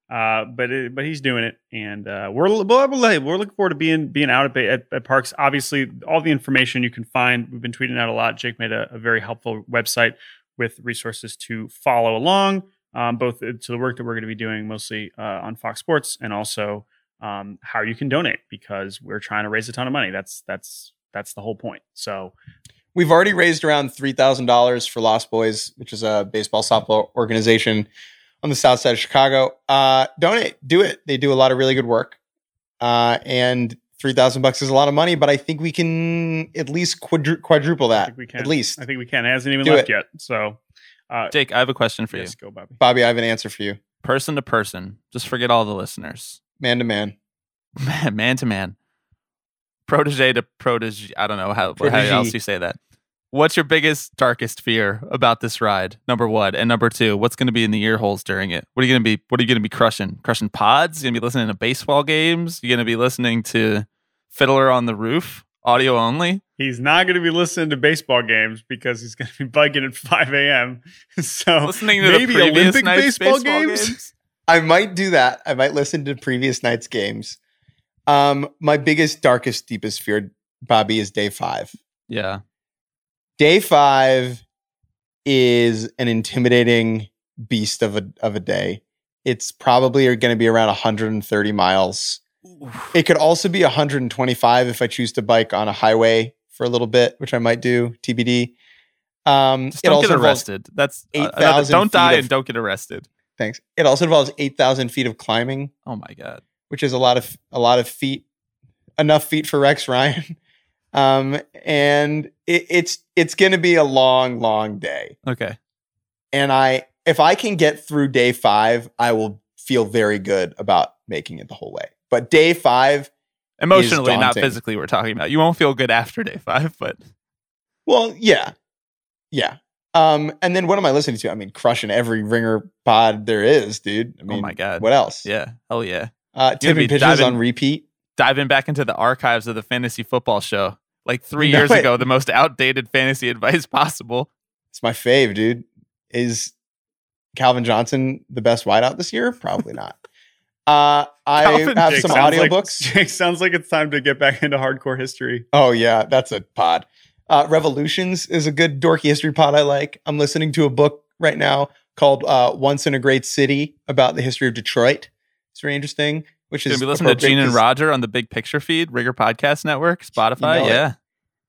Uh, but it, but he's doing it, and uh, we're we're, looking forward to being being out at, at at parks. Obviously, all the information you can find. We've been tweeting out a lot. Jake made a, a very helpful website with resources to follow along, um, both to the work that we're going to be doing, mostly uh, on Fox Sports, and also um, how you can donate because we're trying to raise a ton of money. That's that's that's the whole point. So We've already raised around three thousand dollars for Lost Boys, which is a baseball softball organization on the south side of Chicago. Uh, donate, do it. They do a lot of really good work, uh, and three thousand bucks is a lot of money. But I think we can at least quadru- quadruple I that. think we can. At least, I think we can. It hasn't even Do left it. yet. So uh, Jake, I have a question for yes, go Bobby. Bobby, I have an answer for you, you. Person to person, just forget all the listeners. man to man. man, [laughs] man to man, protege to protege. I don't know how, how else you say that. What's your biggest, darkest fear about this ride? Number one, and number two, what's going to be in the ear holes during it? What are you going to be? What are you going to be crushing? Crushing pods? You're going to be listening to baseball games? You're going to be listening to Fiddler on the Roof, audio only? He's not going to be listening to baseball games because he's going to be [laughs] biking at 5 a.m. [laughs] So Listening to maybe the previous Olympic night's baseball games? I might do that. I might listen to previous night's games. Um, my biggest, darkest, deepest fear, Bobby, is day five. Yeah, Day five is an intimidating beast of a of a day. It's probably going to be around 130 miles. It could also be 125 if I choose to bike on a highway for a little bit, which I might do. TBD. Um, just don't also get arrested. That's uh, 8,000 Don't die of- and don't get arrested. Thanks. It also involves 8,000 feet of climbing. Oh my god. which is a lot of a lot of feet, enough feet for Rex Ryan. Um, and it, it's it's going to be a long, long day. Okay. And I, if I can get through day five, I will feel very good about making it the whole way. But day five, Emotionally, not physically. We're talking about. You won't feel good after day five, but well, yeah, yeah. Um, and then what am I listening to? I mean, crushing every ringer pod there is, dude. I mean, oh my god. what else? Yeah. Hell yeah. Uh, You're gonna tipping pitches diving- on repeat. diving back into the archives of the fantasy football show like [laughs] three No, years wait. ago the most outdated fantasy [laughs] advice possible It's my fave, dude. Is Calvin Johnson the best wideout this year? Probably not. [laughs] Uh, I Calvin have Jake some sounds like- audiobooks. Jake sounds like it's time to get back into hardcore history. Oh yeah, that's a pod. Uh, Revolutions is a good dorky history pod I like. I'm listening to a book right now called uh, "Once in a Great City" about the history of Detroit. It's very interesting. Which Gonna is be listening to Gene and Roger on the Big Picture feed, Ringer Podcast Network, Spotify. know it. yeah.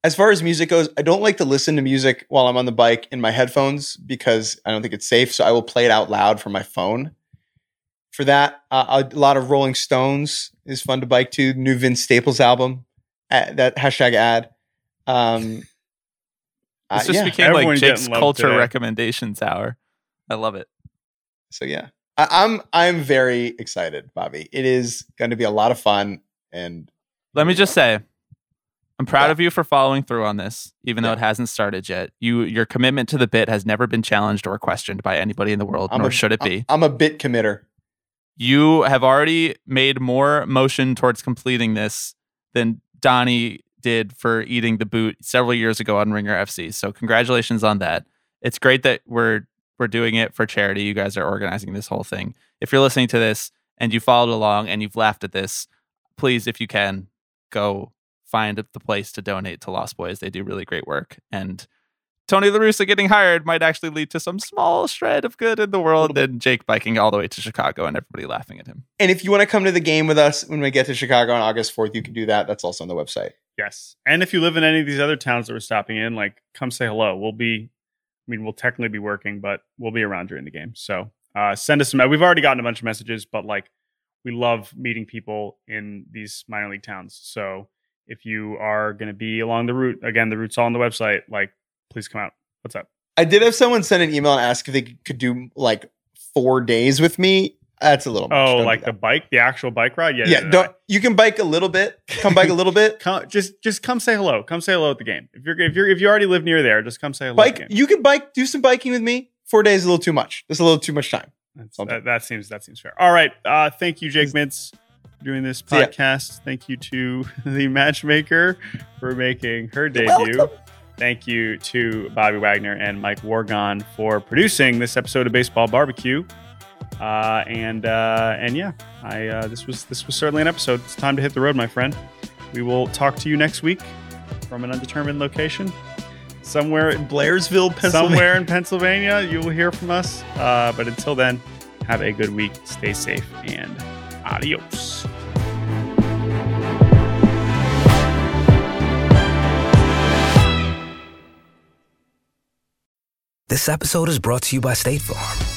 As far as music goes, I don't like to listen to music while I'm on the bike in my headphones because I don't think it's safe. So I will play it out loud from my phone. For that, uh, a lot of Rolling Stones is fun to bike to. New Vince Staples album, uh, that hashtag ad. Um, uh, just yeah. became Everyone like Jake's culture today. recommendations hour. I love it. so yeah, I, I'm I'm very excited, Bobby. It is going to be a lot of fun, and Let me just say, I'm proud Yeah. of you for following through on this, even though it hasn't started yet. You, your commitment to the bit has never been challenged or questioned by anybody in the world, I'm nor a, should it be. I'm a bit committer. you have already made more motion towards completing this than Donnie did for eating the boot several years ago on Ringer FC. So congratulations on that. It's great that we're we're doing it for charity. You guys are organizing this whole thing. If you're listening to this and you followed along and you've laughed at this, please, if you can, go find the place to donate to Lost Boys. They do really great work. And Tony La Russa getting hired might actually lead to some small shred of good in the world and Jake biking all the way to Chicago and everybody laughing at him. And if you want to come to the game with us when we get to Chicago on August 4th, you can do that. That's also on the website. Yes. And if you live in any of these other towns that we're stopping in, like come say hello. We'll be, I mean, we'll technically be working, but we'll be around during the game. So uh, send us some. We've already gotten a bunch of messages, but like we love meeting people in these minor league towns. So if you are going to be along the route, again, the route's all on the website. Like, please come out. What's up? I did have someone send an email and ask if they could do like four days with me. That's a little much. Oh, Don't like the bike, the actual bike ride? Yeah. yeah. no, no, Don't you can bike a little bit. Come bike a little bit. [laughs] Come, just just come say hello. Come say hello at the game. If you're if you're if you already live near there, just come say hello. Bike. You can bike. Do some biking with me. Four days is a little too much. That's a little too much time. That, that seems that seems fair. All right. Uh, thank you, Jake Mintz, for doing this podcast. Thank you to [laughs] the matchmaker for making her debut. Thank you to Bobby Wagner and Mike Wargon for producing this episode of Baseball Barbecue. Uh, and uh, and yeah, I uh, this was this was certainly an episode. It's time to hit the road, my friend. We will talk to you next week from an undetermined location, somewhere in Blairsville, Pennsylvania. somewhere in Pennsylvania. You will hear from us. Uh, but until then, have a good week. Stay safe and adios. This episode is brought to you by State Farm.